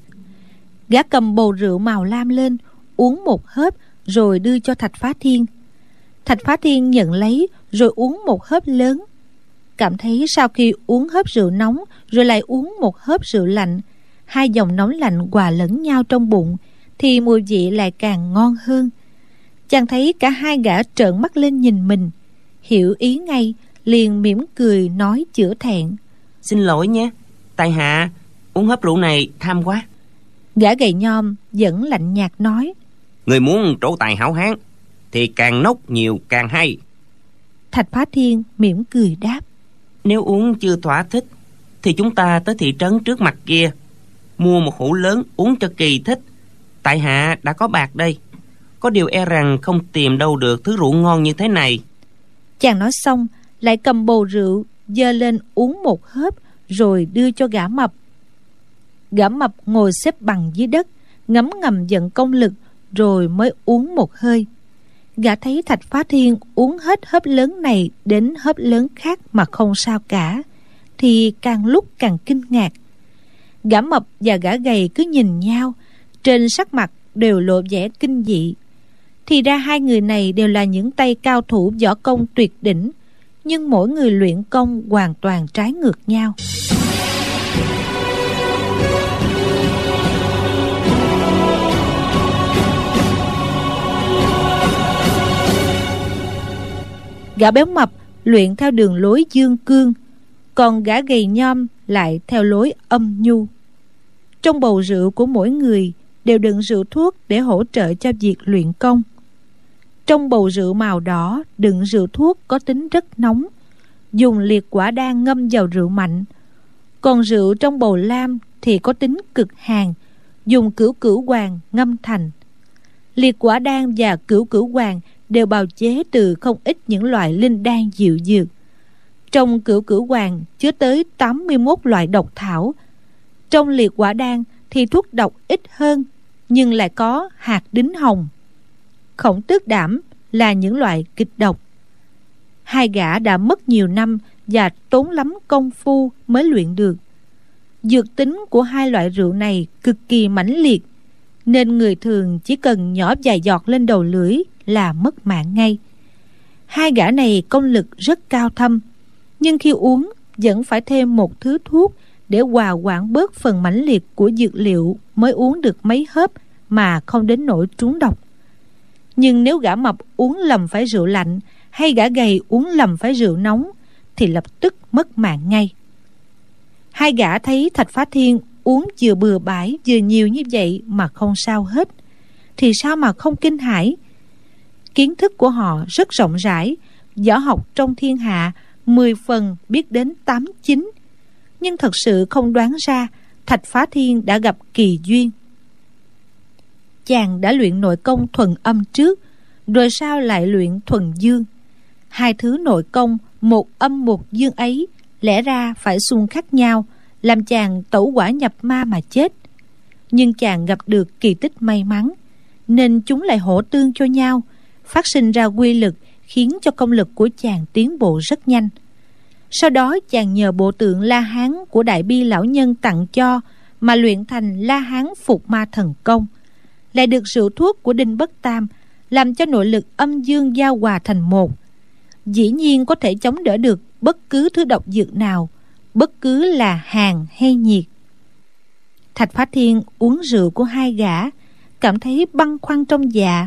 Gã cầm bầu rượu màu lam lên uống một hớp rồi đưa cho thạch phá thiên. Thạch phá thiên nhận lấy rồi uống một hớp lớn cảm thấy sau khi uống hớp rượu nóng rồi lại uống một hớp rượu lạnh hai dòng nóng lạnh hòa lẫn nhau trong bụng thì mùi vị lại càng ngon hơn. Chàng thấy cả hai gã trợn mắt lên nhìn mình hiểu ý ngay liền mỉm cười nói chữa thẹn. Xin lỗi nhé tại hạ uống hớp rượu này tham quá. Gã gầy nhom vẫn lạnh nhạt nói. Người muốn trổ tài hảo hán thì càng nốc nhiều càng hay. Thạch phá thiên mỉm cười đáp nếu uống chưa thỏa thích, thì chúng ta tới thị trấn trước mặt kia, mua một hũ lớn uống cho kỳ thích. Tại hạ đã có bạc đây. Có điều e rằng không tìm đâu được thứ rượu ngon như thế này. Chàng nói xong, lại cầm bầu rượu, dơ lên uống một hớp, rồi đưa cho gã mập. Gã mập ngồi xếp bằng dưới đất, ngấm ngầm giận công lực, rồi mới uống một hơi gã thấy thạch phá thiên uống hết hớp lớn này đến hớp lớn khác mà không sao cả, thì càng lúc càng kinh ngạc. Gã mập và gã gầy cứ nhìn nhau, trên sắc mặt đều lộ vẻ kinh dị. Thì ra hai người này đều là những tay cao thủ võ công tuyệt đỉnh, nhưng mỗi người luyện công hoàn toàn trái ngược nhau. Gã béo mập luyện theo đường lối dương cương, còn gã gầy nhom lại theo lối âm nhu. Trong bầu rượu của mỗi người đều đựng rượu thuốc để hỗ trợ cho việc luyện công. Trong bầu rượu màu đỏ đựng rượu thuốc có tính rất nóng, dùng liệt quả đan ngâm vào rượu mạnh. Còn rượu trong bầu lam thì có tính cực hàn, dùng cửu cửu hoàng ngâm thành. Liệt quả đan và cửu cửu hoàng đều bào chế từ không ít những loại linh đan dịu dược trong cửu cửu hoàng chứa tới 81 loại độc thảo. Trong liệt quả đan thì thuốc độc ít hơn, nhưng lại có hạt đính hồng. Khổng tước đảm là những loại kịch độc. Hai gã đã mất nhiều năm và tốn lắm công phu mới luyện được. Dược tính của hai loại rượu này cực kỳ mãnh liệt, nên người thường chỉ cần nhỏ vài giọt lên đầu lưỡi là mất mạng ngay. Hai gã này công lực rất cao thâm, nhưng khi uống vẫn phải thêm một thứ thuốc để hòa quản bớt phần mãnh liệt của dược liệu mới uống được mấy hớp mà không đến nỗi trúng độc. Nhưng nếu gã mập uống lầm phải rượu lạnh hay gã gầy uống lầm phải rượu nóng thì lập tức mất mạng ngay. Hai gã thấy thạch phá thiên uống vừa bừa bãi vừa nhiều như vậy mà không sao hết, thì sao mà không kinh hãi? Kiến thức của họ rất rộng rãi. Võ học trong thiên hạ mười phần biết đến tám chín. Nhưng thật sự không đoán ra thạch phá thiên đã gặp kỳ duyên. Chàng đã luyện nội công thuần âm trước, rồi sao lại luyện thuần dương. Hai thứ nội công, một âm một dương ấy, lẽ ra phải xung khắc nhau, làm chàng tẩu quả nhập ma mà chết. Nhưng chàng gặp được kỳ tích may mắn, nên chúng lại hỗ tương cho nhau phát sinh ra quy lực khiến cho công lực của chàng tiến bộ rất nhanh. Sau đó chàng nhờ bộ tượng la hán của đại bi lão nhân tặng cho mà luyện thành la hán phục ma thần công. Lại được rượu thuốc của đinh bất tam làm cho nội lực âm dương giao hòa thành một. Dĩ nhiên có thể chống đỡ được bất cứ thứ độc dược nào, bất cứ là hàng hay nhiệt. Thạch phá thiên uống rượu của hai gã, cảm thấy băn khoăn trong dạ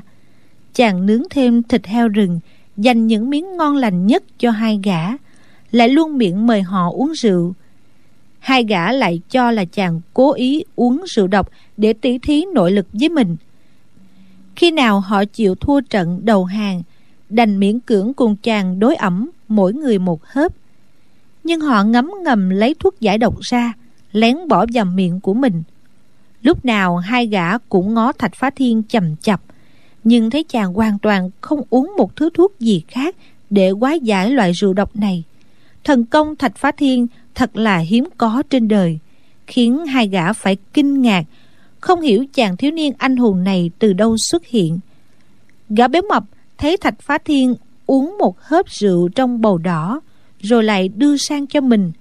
chàng nướng thêm thịt heo rừng, dành những miếng ngon lành nhất cho hai gã, lại luôn miệng mời họ uống rượu. Hai gã lại cho là chàng cố ý uống rượu độc để tỉ thí nội lực với mình. Khi nào họ chịu thua trận đầu hàng, đành miễn cưỡng cùng chàng đối ẩm mỗi người một hớp. Nhưng họ ngấm ngầm lấy thuốc giải độc ra, lén bỏ vào miệng của mình. Lúc nào hai gã cũng ngó thạch phá thiên chầm chập nhưng thấy chàng hoàn toàn không uống một thứ thuốc gì khác để quá giải loại rượu độc này. Thần công thạch phá thiên thật là hiếm có trên đời, khiến hai gã phải kinh ngạc. Không hiểu chàng thiếu niên anh hùng này từ đâu xuất hiện. Gã béo mập thấy thạch phá thiên uống một hớp rượu trong bầu đỏ, rồi lại đưa sang cho mình.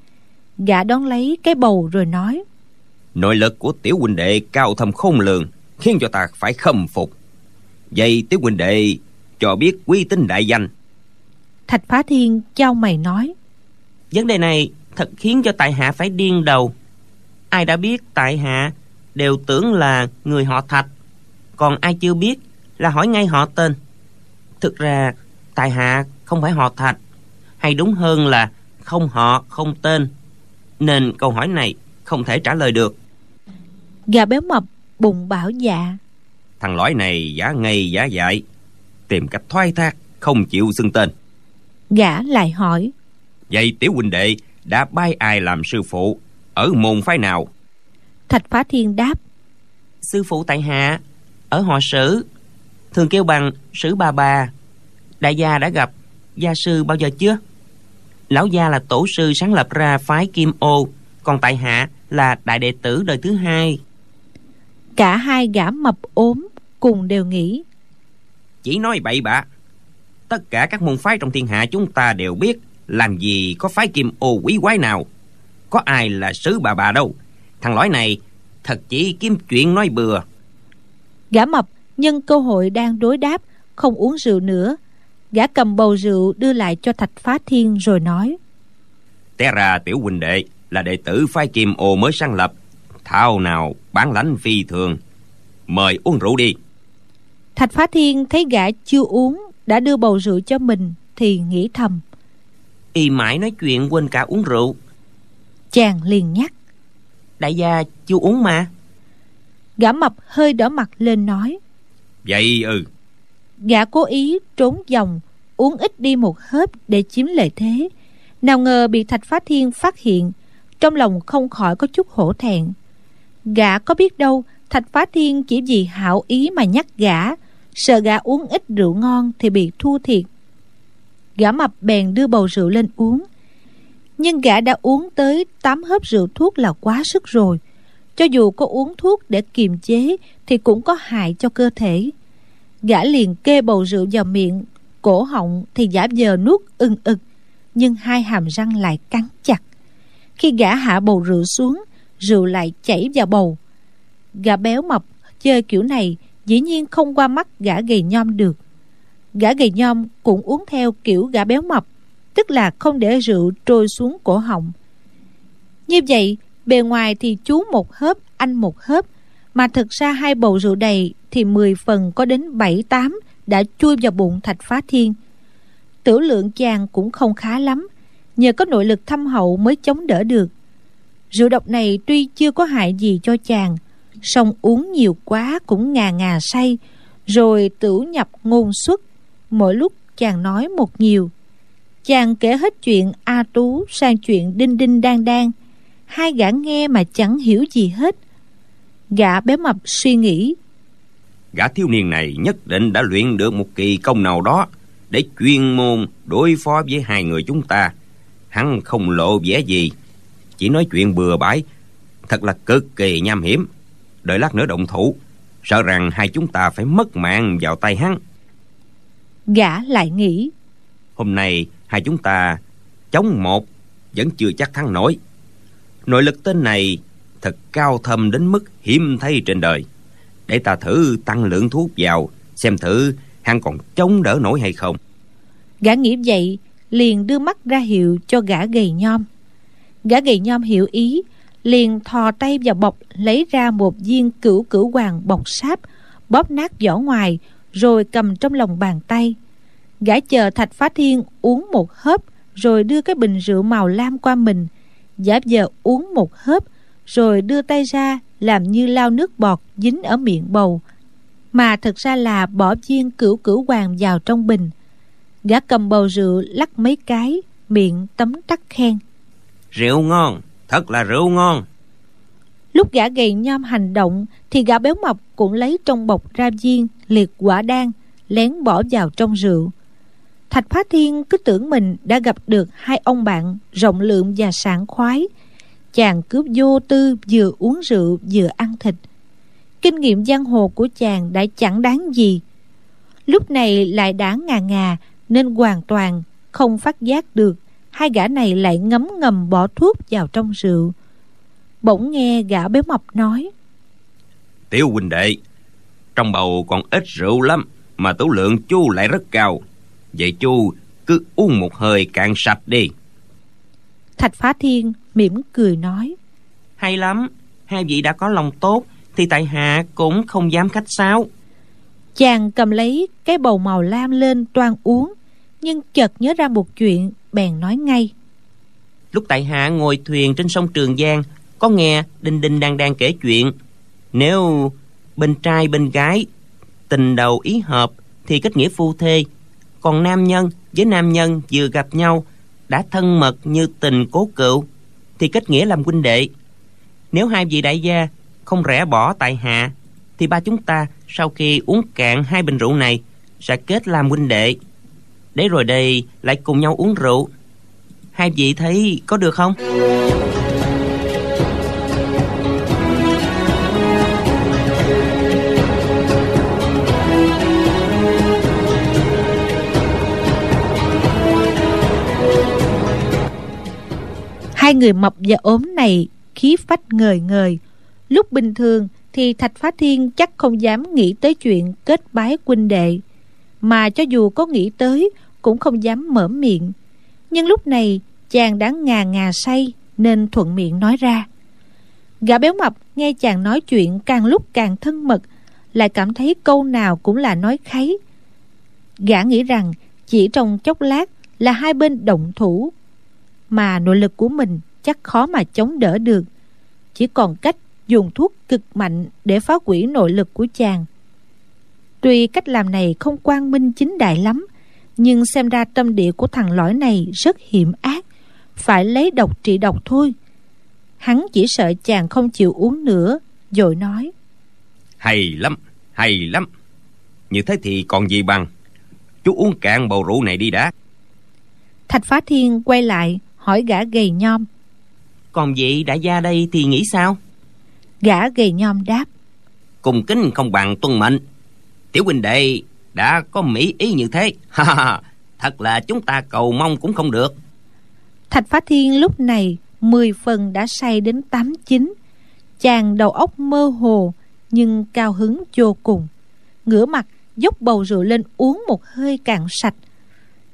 Gã đón lấy cái bầu rồi nói, nội lực của tiểu huynh đệ cao thâm khôn lường, khiến cho ta phải khâm phục vậy tiểu huynh đệ cho biết uy tín đại danh. Thạch phá thiên trao mày nói vấn đề này thật khiến cho tại hạ phải điên đầu. Ai đã biết tại hạ đều tưởng là người họ thạch còn ai chưa biết là hỏi ngay họ tên. Thực ra tại hạ không phải họ thạch hay đúng hơn là không họ không tên. Nên câu hỏi này không thể trả lời được. Gà béo mập bùng bảo dạ thằng lõi này giả ngây giả dại. Tìm cách thoái thác không chịu xưng tên. Gã lại hỏi. Vậy tiểu huynh đệ đã bái ai làm sư phụ? Ở môn phái nào? Thạch phá thiên đáp. Sư phụ tại hạ ở họ sử. Thường kêu bằng sử bà bà đại gia đã gặp gia sư bao giờ chưa? Lão gia là tổ sư sáng lập ra phái kim ô còn tại hạ là đại đệ tử đời thứ hai. Cả hai gã mập ốm cùng đều nghĩ. Chỉ nói bậy bạ. Tất cả các môn phái trong thiên hạ chúng ta đều biết làm gì có phái kim ô quý quái nào. Có ai là sứ bà bà đâu. Thằng lõi này thật chỉ kiếm chuyện nói bừa. Gã mập nhân cơ hội đang đối đáp không uống rượu nữa. Gã cầm bầu rượu đưa lại cho thạch phá thiên rồi nói. Té ra tiểu huynh đệ là đệ tử phái kim ô mới sáng lập. Thao nào bán lãnh phi thường. Mời uống rượu đi thạch phá thiên thấy gã chưa uống đã đưa bầu rượu cho mình thì nghĩ thầm. Y mãi nói chuyện quên cả uống rượu. Chàng liền nhắc. Đại gia chưa uống mà. Gã mập hơi đỏ mặt lên nói. Vậy ừ. Gã cố ý trốn dòng uống ít đi một hớp để chiếm lợi thế. Nào ngờ bị thạch phá thiên phát hiện trong lòng không khỏi có chút hổ thẹn. Gã có biết đâu thạch phá thiên chỉ vì hảo ý mà nhắc gã sợ gã uống ít rượu ngon thì bị thua thiệt. Gã mập bèn đưa bầu rượu lên uống. Nhưng gã đã uống tới tám hớp rượu thuốc là quá sức rồi. Cho dù có uống thuốc để kiềm chế thì cũng có hại cho cơ thể. Gã liền kê bầu rượu vào miệng, cổ họng thì giả vờ nuốt ưng ực, nhưng hai hàm răng lại cắn chặt. Khi gã hạ bầu rượu xuống, rượu lại chảy vào bầu. Gã béo mập chơi kiểu này dĩ nhiên không qua mắt gã gầy nhom được. Gã gầy nhom cũng uống theo kiểu gã béo mập, tức là không để rượu trôi xuống cổ họng. Như vậy, bề ngoài thì chú một hớp, anh một hớp, mà thực ra hai bầu rượu đầy thì 10 phần có đến 7-8 đã chui vào bụng thạch phá thiên. Tử lượng chàng cũng không khá lắm, nhờ có nội lực thâm hậu mới chống đỡ được. Rượu độc này tuy chưa có hại gì cho chàng song uống nhiều quá cũng ngà ngà say, rồi tửu nhập ngôn xuất, mỗi lúc chàng nói một nhiều. Chàng kể hết chuyện a tú sang chuyện đinh đinh đang đang hai gã nghe mà chẳng hiểu gì hết. Gã bé mập suy nghĩ, gã thiếu niên này nhất định đã luyện được một kỳ công nào đó để chuyên môn đối phó với hai người chúng ta. Hắn không lộ vẻ gì, chỉ nói chuyện bừa bãi, thật là cực kỳ nham hiểm đợi lát nữa động thủ sợ rằng hai chúng ta phải mất mạng vào tay hắn. Gã lại nghĩ hôm nay hai chúng ta chống một vẫn chưa chắc thắng nổi. Nội lực tên này thật cao thâm đến mức hiếm thấy trên đời. Để ta thử tăng lượng thuốc vào xem thử hắn còn chống đỡ nổi hay không. Gã nghĩ vậy liền đưa mắt ra hiệu cho gã gầy nhom. Gã gầy nhom hiểu ý liền thò tay vào bọc, lấy ra một viên cửu cửu hoàng bọc sáp, bóp nát vỏ ngoài, rồi cầm trong lòng bàn tay. Gã chờ thạch phá thiên uống một hớp, rồi đưa cái bình rượu màu lam qua mình. Giả vờ uống một hớp, rồi đưa tay ra làm như lao nước bọt dính ở miệng bầu. Mà thực ra là bỏ viên cửu cửu hoàng vào trong bình. Gã cầm bầu rượu lắc mấy cái, miệng tấm tắc khen. Rượu ngon thật là rượu ngon. Lúc gã gầy nhom hành động, thì gã béo mập cũng lấy trong bọc ra viên liệt quả đan, lén bỏ vào trong rượu. Thạch phá thiên cứ tưởng mình đã gặp được hai ông bạn rộng lượng và sảng khoái. Chàng cứ vô tư vừa uống rượu vừa ăn thịt. Kinh nghiệm giang hồ của chàng đã chẳng đáng gì. Lúc này lại đã ngà ngà nên hoàn toàn không phát giác được hai gã này lại ngấm ngầm bỏ thuốc vào trong rượu. Bỗng nghe gã béo mập nói tiểu huynh đệ trong bầu còn ít rượu lắm mà tố lượng chu lại rất cao. Vậy chu cứ uống một hơi cạn sạch đi. Thạch phá thiên mỉm cười nói hay lắm hai vị đã có lòng tốt thì tại hạ cũng không dám khách sáo. Chàng cầm lấy cái bầu màu lam lên toan uống nhưng chợt nhớ ra một chuyện bèn nói ngay. Lúc tại hạ ngồi thuyền trên sông trường giang, có nghe đinh đinh đang đang kể chuyện. Nếu bên trai bên gái tình đầu ý hợp thì kết nghĩa phu thê. Còn nam nhân với nam nhân vừa gặp nhau, đã thân mật như tình cố cựu, thì kết nghĩa làm huynh đệ. Nếu hai vị đại gia không rẽ bỏ tại hạ, thì ba chúng ta sau khi uống cạn hai bình rượu này sẽ kết làm huynh đệ để rồi đây lại cùng nhau uống rượu. Hai vị thấy có được không? Hai người mập và ốm này, khí phách ngời ngời. Lúc bình thường thì thạch phá thiên chắc không dám nghĩ tới chuyện kết bái huynh đệ mà cho dù có nghĩ tới, cũng không dám mở miệng. Nhưng lúc này, chàng đã ngà ngà say, nên thuận miệng nói ra. Gã béo mập nghe chàng nói chuyện càng lúc càng thân mật, lại cảm thấy câu nào cũng là nói kháy. Gã nghĩ rằng chỉ trong chốc lát là hai bên động thủ, mà nội lực của mình chắc khó mà chống đỡ được. Chỉ còn cách dùng thuốc cực mạnh để phá hủy nội lực của chàng tuy cách làm này không quang minh chính đại lắm nhưng xem ra tâm địa của thằng lõi này rất hiểm ác. Phải lấy độc trị độc thôi. Hắn chỉ sợ chàng không chịu uống nữa rồi nói. Hay lắm hay lắm. Như thế thì còn gì bằng? Chú uống cạn bầu rượu này đi đã. Thạch phá thiên quay lại hỏi gã gầy nhom. Còn vị đại gia đây thì nghĩ sao? Gã gầy nhom đáp. Cùng kính không bằng tuân mệnh tiểu huynh đệ đã có mỹ ý như thế. Thật là chúng ta cầu mong cũng không được. Thạch phá thiên lúc này mười phần đã say đến tám chín. Chàng đầu óc mơ hồ nhưng cao hứng vô cùng. Ngửa mặt dốc bầu rượu lên uống một hơi cạn sạch.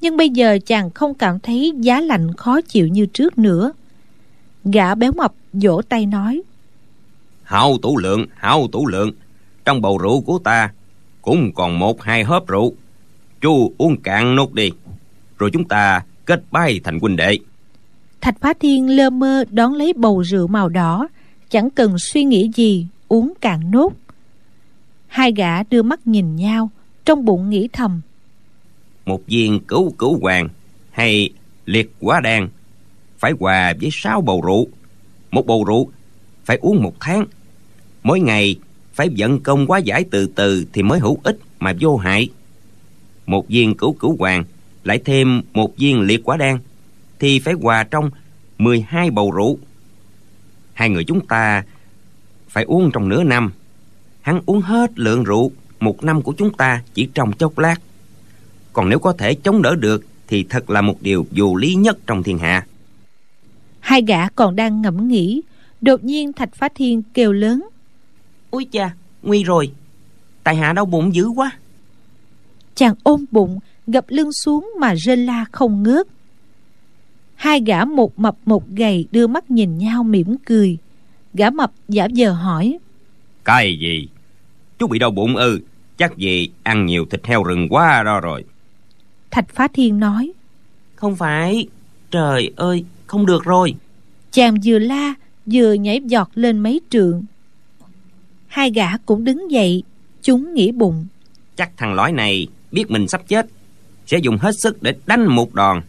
Nhưng bây giờ chàng không cảm thấy giá lạnh khó chịu như trước nữa. Gã béo mập vỗ tay nói hao tủ lượng hao tủ lượng. Trong bầu rượu của ta cũng còn một hai hớp rượu. Chú uống cạn nốt đi rồi chúng ta kết bái thành huynh đệ. Thạch phá thiên lơ mơ đón lấy bầu rượu màu đỏ chẳng cần suy nghĩ gì uống cạn nốt. Hai gã đưa mắt nhìn nhau trong bụng nghĩ thầm. Một viên cứu cứu hoàng hay liệt quá đan phải hòa với sáu bầu rượu. Một bầu rượu phải uống một tháng. Mỗi ngày phải vận công quá giải từ từ thì mới hữu ích mà vô hại. Một viên cứu cứu hoàng, lại thêm một viên liệt quả đan, thì phải hòa trong 12 bầu rượu. Hai người chúng ta phải uống trong nửa năm. Hắn uống hết lượng rượu một năm của chúng ta chỉ trong chốc lát. Còn nếu có thể chống đỡ được thì thật là một điều dù lý nhất trong thiên hạ. Hai gã còn đang ngẫm nghĩ, đột nhiên thạch phá thiên kêu lớn ui cha nguy rồi. Tại hạ đau bụng dữ quá. Chàng ôm bụng gập lưng xuống mà rên la không ngớt. Hai gã một mập một gầy đưa mắt nhìn nhau mỉm cười. Gã mập giả vờ hỏi. Cái gì? Chú bị đau bụng ư? Chắc gì ăn nhiều thịt heo rừng quá đó rồi. Thạch phá thiên nói. Không phải. Trời ơi không được rồi. Chàng vừa la vừa nhảy giọt lên mấy trượng hai gã cũng đứng dậy chúng nghĩ bụng. Chắc thằng lõi này biết mình sắp chết sẽ dùng hết sức để đánh một đòn.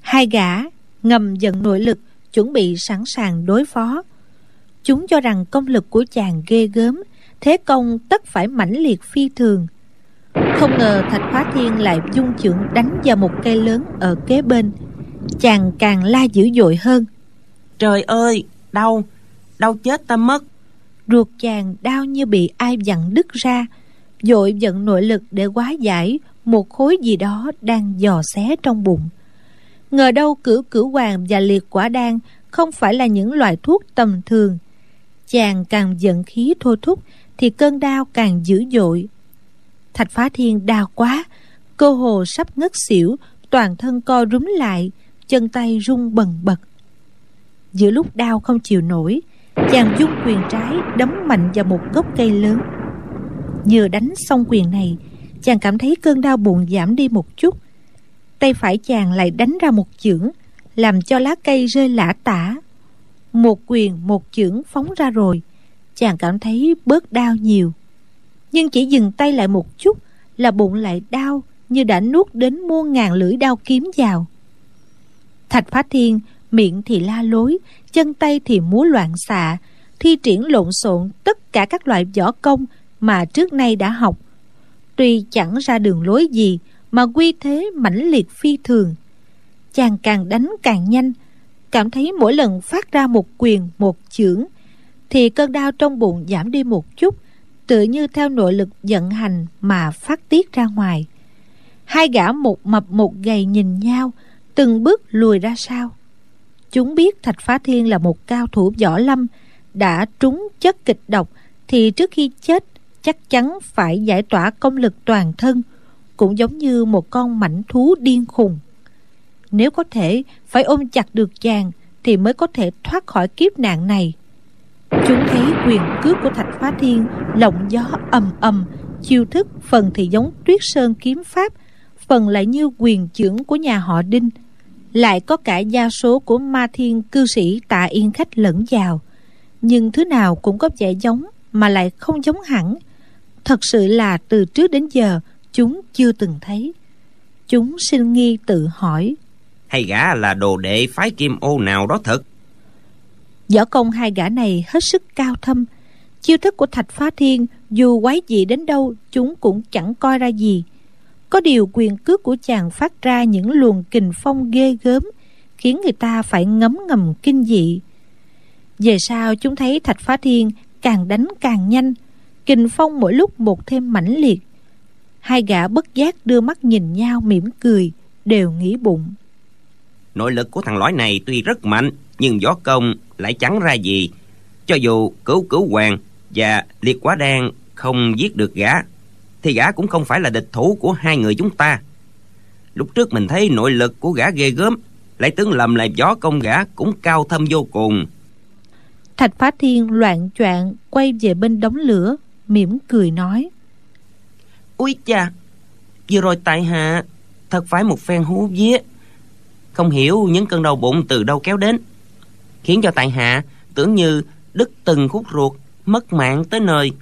Hai gã ngầm giận nội lực chuẩn bị sẵn sàng đối phó. Chúng cho rằng công lực của chàng ghê gớm thế công tất phải mãnh liệt phi thường. Không ngờ thạch phá thiên lại dung chưởng đánh vào một cây lớn ở kế bên. Chàng càng la dữ dội hơn. Trời ơi đau đau chết ta mất ruột chàng đau như bị ai dặn đứt ra. Dội giận nội lực để hóa giải một khối gì đó đang dò xé trong bụng. Ngờ đâu cửu cửu hoàng và liệt quả đan không phải là những loại thuốc tầm thường. Chàng càng giận khí thôi thúc thì cơn đau càng dữ dội. Thạch phá thiên đau quá, cơ hồ sắp ngất xỉu, toàn thân co rúm lại, chân tay run bần bật. Giữa lúc đau không chịu nổi chàng dung quyền trái đấm mạnh vào một gốc cây lớn. Vừa đánh xong quyền này, chàng cảm thấy cơn đau bụng giảm đi một chút. Tay phải chàng lại đánh ra một chưởng, làm cho lá cây rơi lả tả. Một quyền, một chưởng phóng ra rồi, chàng cảm thấy bớt đau nhiều. Nhưng chỉ dừng tay lại một chút là bụng lại đau như đã nuốt đến muôn ngàn lưỡi đao kiếm vào. Thạch phá thiên miệng thì la lối, chân tay thì múa loạn xạ, thi triển lộn xộn tất cả các loại võ công mà trước nay đã học. Tuy chẳng ra đường lối gì mà quy thế mãnh liệt phi thường, chàng càng đánh càng nhanh, cảm thấy mỗi lần phát ra một quyền, một chưởng thì cơn đau trong bụng giảm đi một chút tự như theo nội lực vận hành mà phát tiết ra ngoài. Hai gã một mập một gầy nhìn nhau, từng bước lùi ra sau chúng biết thạch phá thiên là một cao thủ võ lâm, đã trúng chất kịch độc thì trước khi chết chắc chắn phải giải tỏa công lực toàn thân, cũng giống như một con mảnh thú điên khùng. Nếu có thể phải ôm chặt được chàng thì mới có thể thoát khỏi kiếp nạn này. Chúng thấy quyền cước của thạch phá thiên lộng gió ầm ầm, chiêu thức phần thì giống tuyết sơn kiếm pháp, phần lại như quyền trưởng của nhà họ đinh lại có cả gia số của ma thiên cư sĩ tạ yên khách lẫn vào. Nhưng thứ nào cũng có vẻ giống mà lại không giống hẳn. Thật sự là từ trước đến giờ chúng chưa từng thấy. Chúng sinh nghi tự hỏi hay gã là đồ đệ phái kim ô nào đó thật? Võ công hai gã này hết sức cao thâm. Chiêu thức của thạch phá thiên dù quái dị đến đâu chúng cũng chẳng coi ra gì có điều quyền cước của chàng phát ra những luồng kình phong ghê gớm, khiến người ta phải ngấm ngầm kinh dị. Về sau, chúng thấy thạch phá thiên càng đánh càng nhanh, kình phong mỗi lúc một thêm mãnh liệt. Hai gã bất giác đưa mắt nhìn nhau mỉm cười, đều nghĩ bụng. Nội lực của thằng lõi này tuy rất mạnh, nhưng gió công lại chẳng ra gì. Cho dù cứu cứu hoàng và liệt quá đen không giết được gã thì gã cũng không phải là địch thủ của hai người chúng ta. Lúc trước mình thấy nội lực của gã ghê gớm lại tưởng lầm lại võ công gã cũng cao thâm vô cùng. Thạch phá thiên loạn choạng quay về bên đống lửa mỉm cười nói. Úi cha Vừa rồi tại hạ Thật phải một phen hú vía. Không hiểu những cơn đau bụng từ đâu kéo đến Khiến cho tại hạ Tưởng như đứt từng khúc ruột Mất mạng tới nơi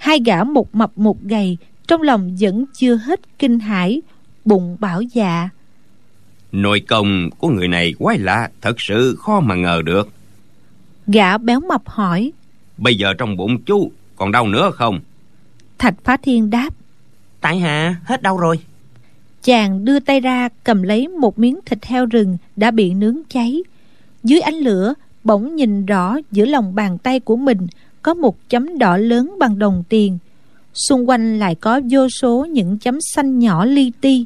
Hai gã một mập một gầy Trong lòng vẫn chưa hết kinh hãi Bụng bảo dạ. Nội công của người này quái lạ Thật sự khó mà ngờ được. Gã béo mập hỏi Bây giờ trong bụng chú còn đau nữa không? Thạch Phá Thiên đáp Tại hạ hết đau rồi. Chàng đưa tay ra cầm lấy một miếng thịt heo rừng đã bị nướng cháy. Dưới ánh lửa bỗng nhìn rõ giữa lòng bàn tay của mình Có một chấm đỏ lớn bằng đồng tiền. Xung quanh lại có vô số những chấm xanh nhỏ li ti.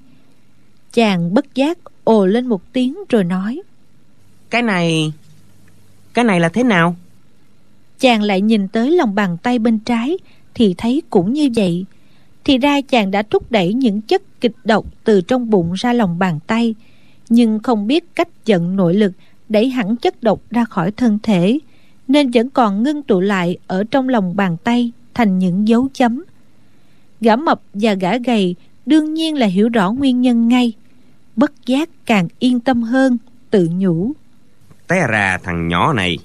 Chàng bất giác ồ lên một tiếng rồi nói Cái này... Cái này là thế nào? Chàng lại nhìn tới lòng bàn tay bên trái thì thấy cũng như vậy. Thì ra chàng đã thúc đẩy những chất kịch độc từ trong bụng ra lòng bàn tay nhưng không biết cách dẫn nội lực đẩy hẳn chất độc ra khỏi thân thể nên vẫn còn ngưng tụ lại ở trong lòng bàn tay thành những dấu chấm. Gã mập và gã gầy đương nhiên là hiểu rõ nguyên nhân ngay. Bất giác càng yên tâm hơn, tự nhủ. Té ra thằng nhỏ này,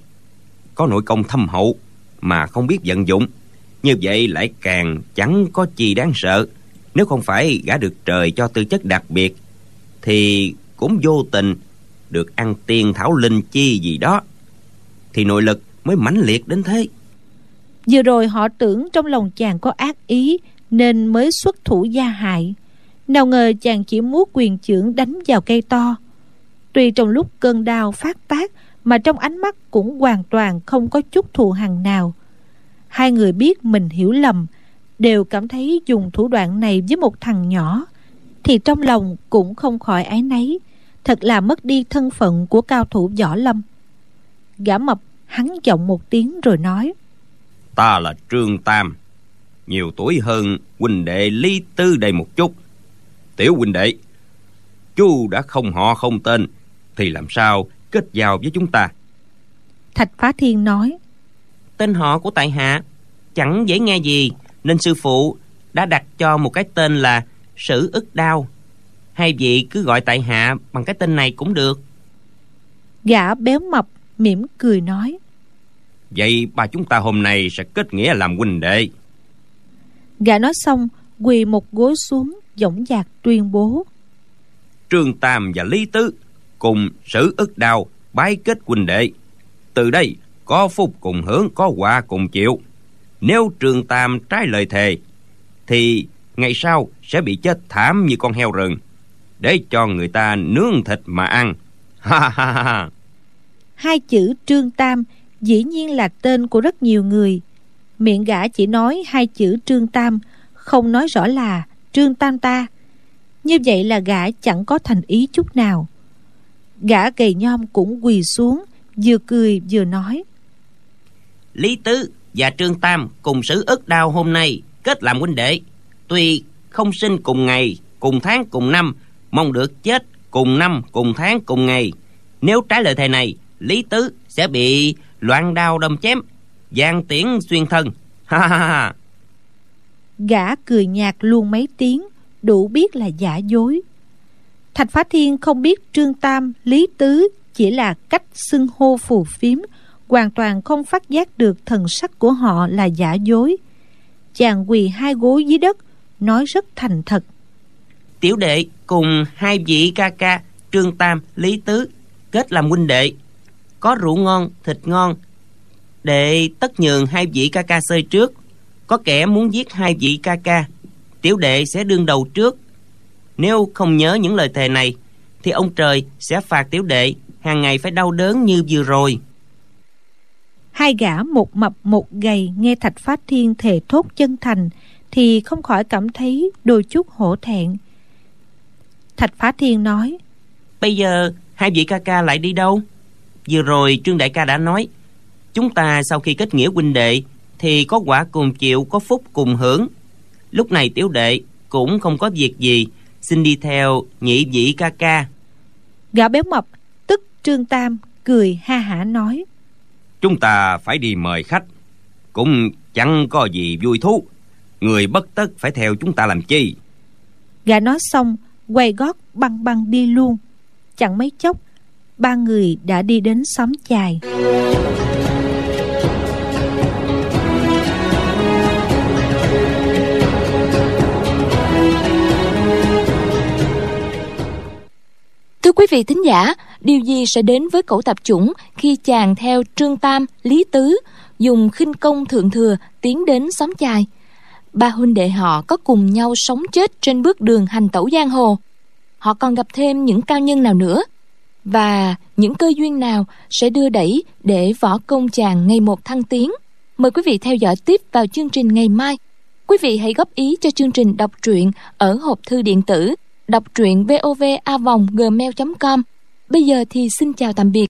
có nội công thâm hậu mà không biết vận dụng. Như vậy lại càng chẳng có gì đáng sợ. Nếu không phải gã được trời cho tư chất đặc biệt, thì cũng vô tình được ăn tiên thảo linh chi gì đó. Thì nội lực mới mãnh liệt đến thế. Vừa rồi họ tưởng trong lòng chàng có ác ý, nên mới xuất thủ gia hại. Nào ngờ chàng chỉ muốn quyền trưởng đánh vào cây to. Tuy trong lúc cơn đau phát tác, mà trong ánh mắt cũng hoàn toàn không có chút thù hằn nào. Hai người biết mình hiểu lầm, đều cảm thấy dùng thủ đoạn này với một thằng nhỏ, thì trong lòng cũng không khỏi ái náy. thật là mất đi thân phận của cao thủ võ lâm. Gã mập hắn giọng một tiếng rồi nói. Ta là trương tam nhiều tuổi hơn huynh đệ lý tư đây một chút. Tiểu huynh đệ chú đã không họ không tên thì làm sao kết giao với chúng ta? Thạch phá thiên nói. Tên họ của tại hạ chẳng dễ nghe gì nên sư phụ đã đặt cho một cái tên là sử ức đao. Hai vị cứ gọi tại hạ bằng cái tên này cũng được. Gã béo mập mỉm cười nói. Vậy bà chúng ta hôm nay sẽ kết nghĩa làm huynh đệ. Gã nói xong quỳ một gối xuống dõng dạc tuyên bố. Trương tam và lý tứ cùng sử ức đao bái kết huynh đệ. Từ đây có phúc cùng hưởng có quả cùng chịu. Nếu trường tam trái lời thề thì ngày sau sẽ bị chết thảm như con heo rừng để cho người ta nướng thịt mà ăn. Ha ha ha hai chữ trương tam dĩ nhiên là tên của rất nhiều người miệng gã chỉ nói hai chữ trương tam không nói rõ là trương tam ta như vậy là gã chẳng có thành ý chút nào Gã gầy nhom cũng quỳ xuống Vừa cười vừa nói Lý Tứ và Trương Tam cùng xử ức đau hôm nay kết làm huynh đệ. Tuy không sinh cùng ngày, cùng tháng, cùng năm, mong được chết cùng năm, cùng tháng, cùng ngày. Nếu trái lời thề này, Lý Tứ sẽ bị loạn đao đâm chém, giang tiễn xuyên thân. Ha ha ha. Gã cười nhạt luôn mấy tiếng, đủ biết là giả dối. Thạch Phá Thiên không biết Trương Tam, Lý Tứ chỉ là cách xưng hô phù phiếm, hoàn toàn không phát giác được thần sắc của họ là giả dối. Chàng quỳ hai gối dưới đất, nói rất thành thật. Tiểu đệ cùng hai vị ca ca, Trương Tam, Lý Tứ, kết làm huynh đệ. Có rượu ngon, thịt ngon. Đệ tất nhường hai vị ca ca xơi trước. Có kẻ muốn giết hai vị ca ca. Tiểu đệ sẽ đương đầu trước. Nếu không nhớ những lời thề này, thì ông trời sẽ phạt tiểu đệ hàng ngày phải đau đớn như vừa rồi. Hai gã một mập một gầy nghe Thạch Phát Thiên thề thốt chân thành thì không khỏi cảm thấy đôi chút hổ thẹn. Thạch Phá Thiên nói Bây giờ hai vị ca ca lại đi đâu? Vừa rồi Trương Đại ca đã nói Chúng ta sau khi kết nghĩa huynh đệ Thì có quả cùng chịu có phúc cùng hưởng. Lúc này tiểu đệ cũng không có việc gì Xin đi theo nhị vị ca ca. Gã béo mập tức Trương Tam cười ha hả nói. Chúng ta phải đi mời khách Cũng chẳng có gì vui thú. Người bất tất phải theo chúng ta làm chi? Gã nói xong Quay gót băng băng đi luôn. Chẳng mấy chốc Ba người đã đi đến xóm chài Thưa quý vị thính giả, điều gì sẽ đến với cẩu tập chủng khi chàng theo Trương Tam, Lý Tứ dùng khinh công thượng thừa tiến đến xóm chài? Ba huynh đệ họ có cùng nhau sống chết trên bước đường hành tẩu giang hồ. Họ còn gặp thêm những cao nhân nào nữa? Và những cơ duyên nào sẽ đưa đẩy để võ công chàng ngày một thăng tiến? Mời quý vị theo dõi tiếp vào chương trình ngày mai. Quý vị hãy góp ý cho chương trình đọc truyện ở hộp thư điện tử đọc truyện vovavonggmail.com Bây giờ thì xin chào tạm biệt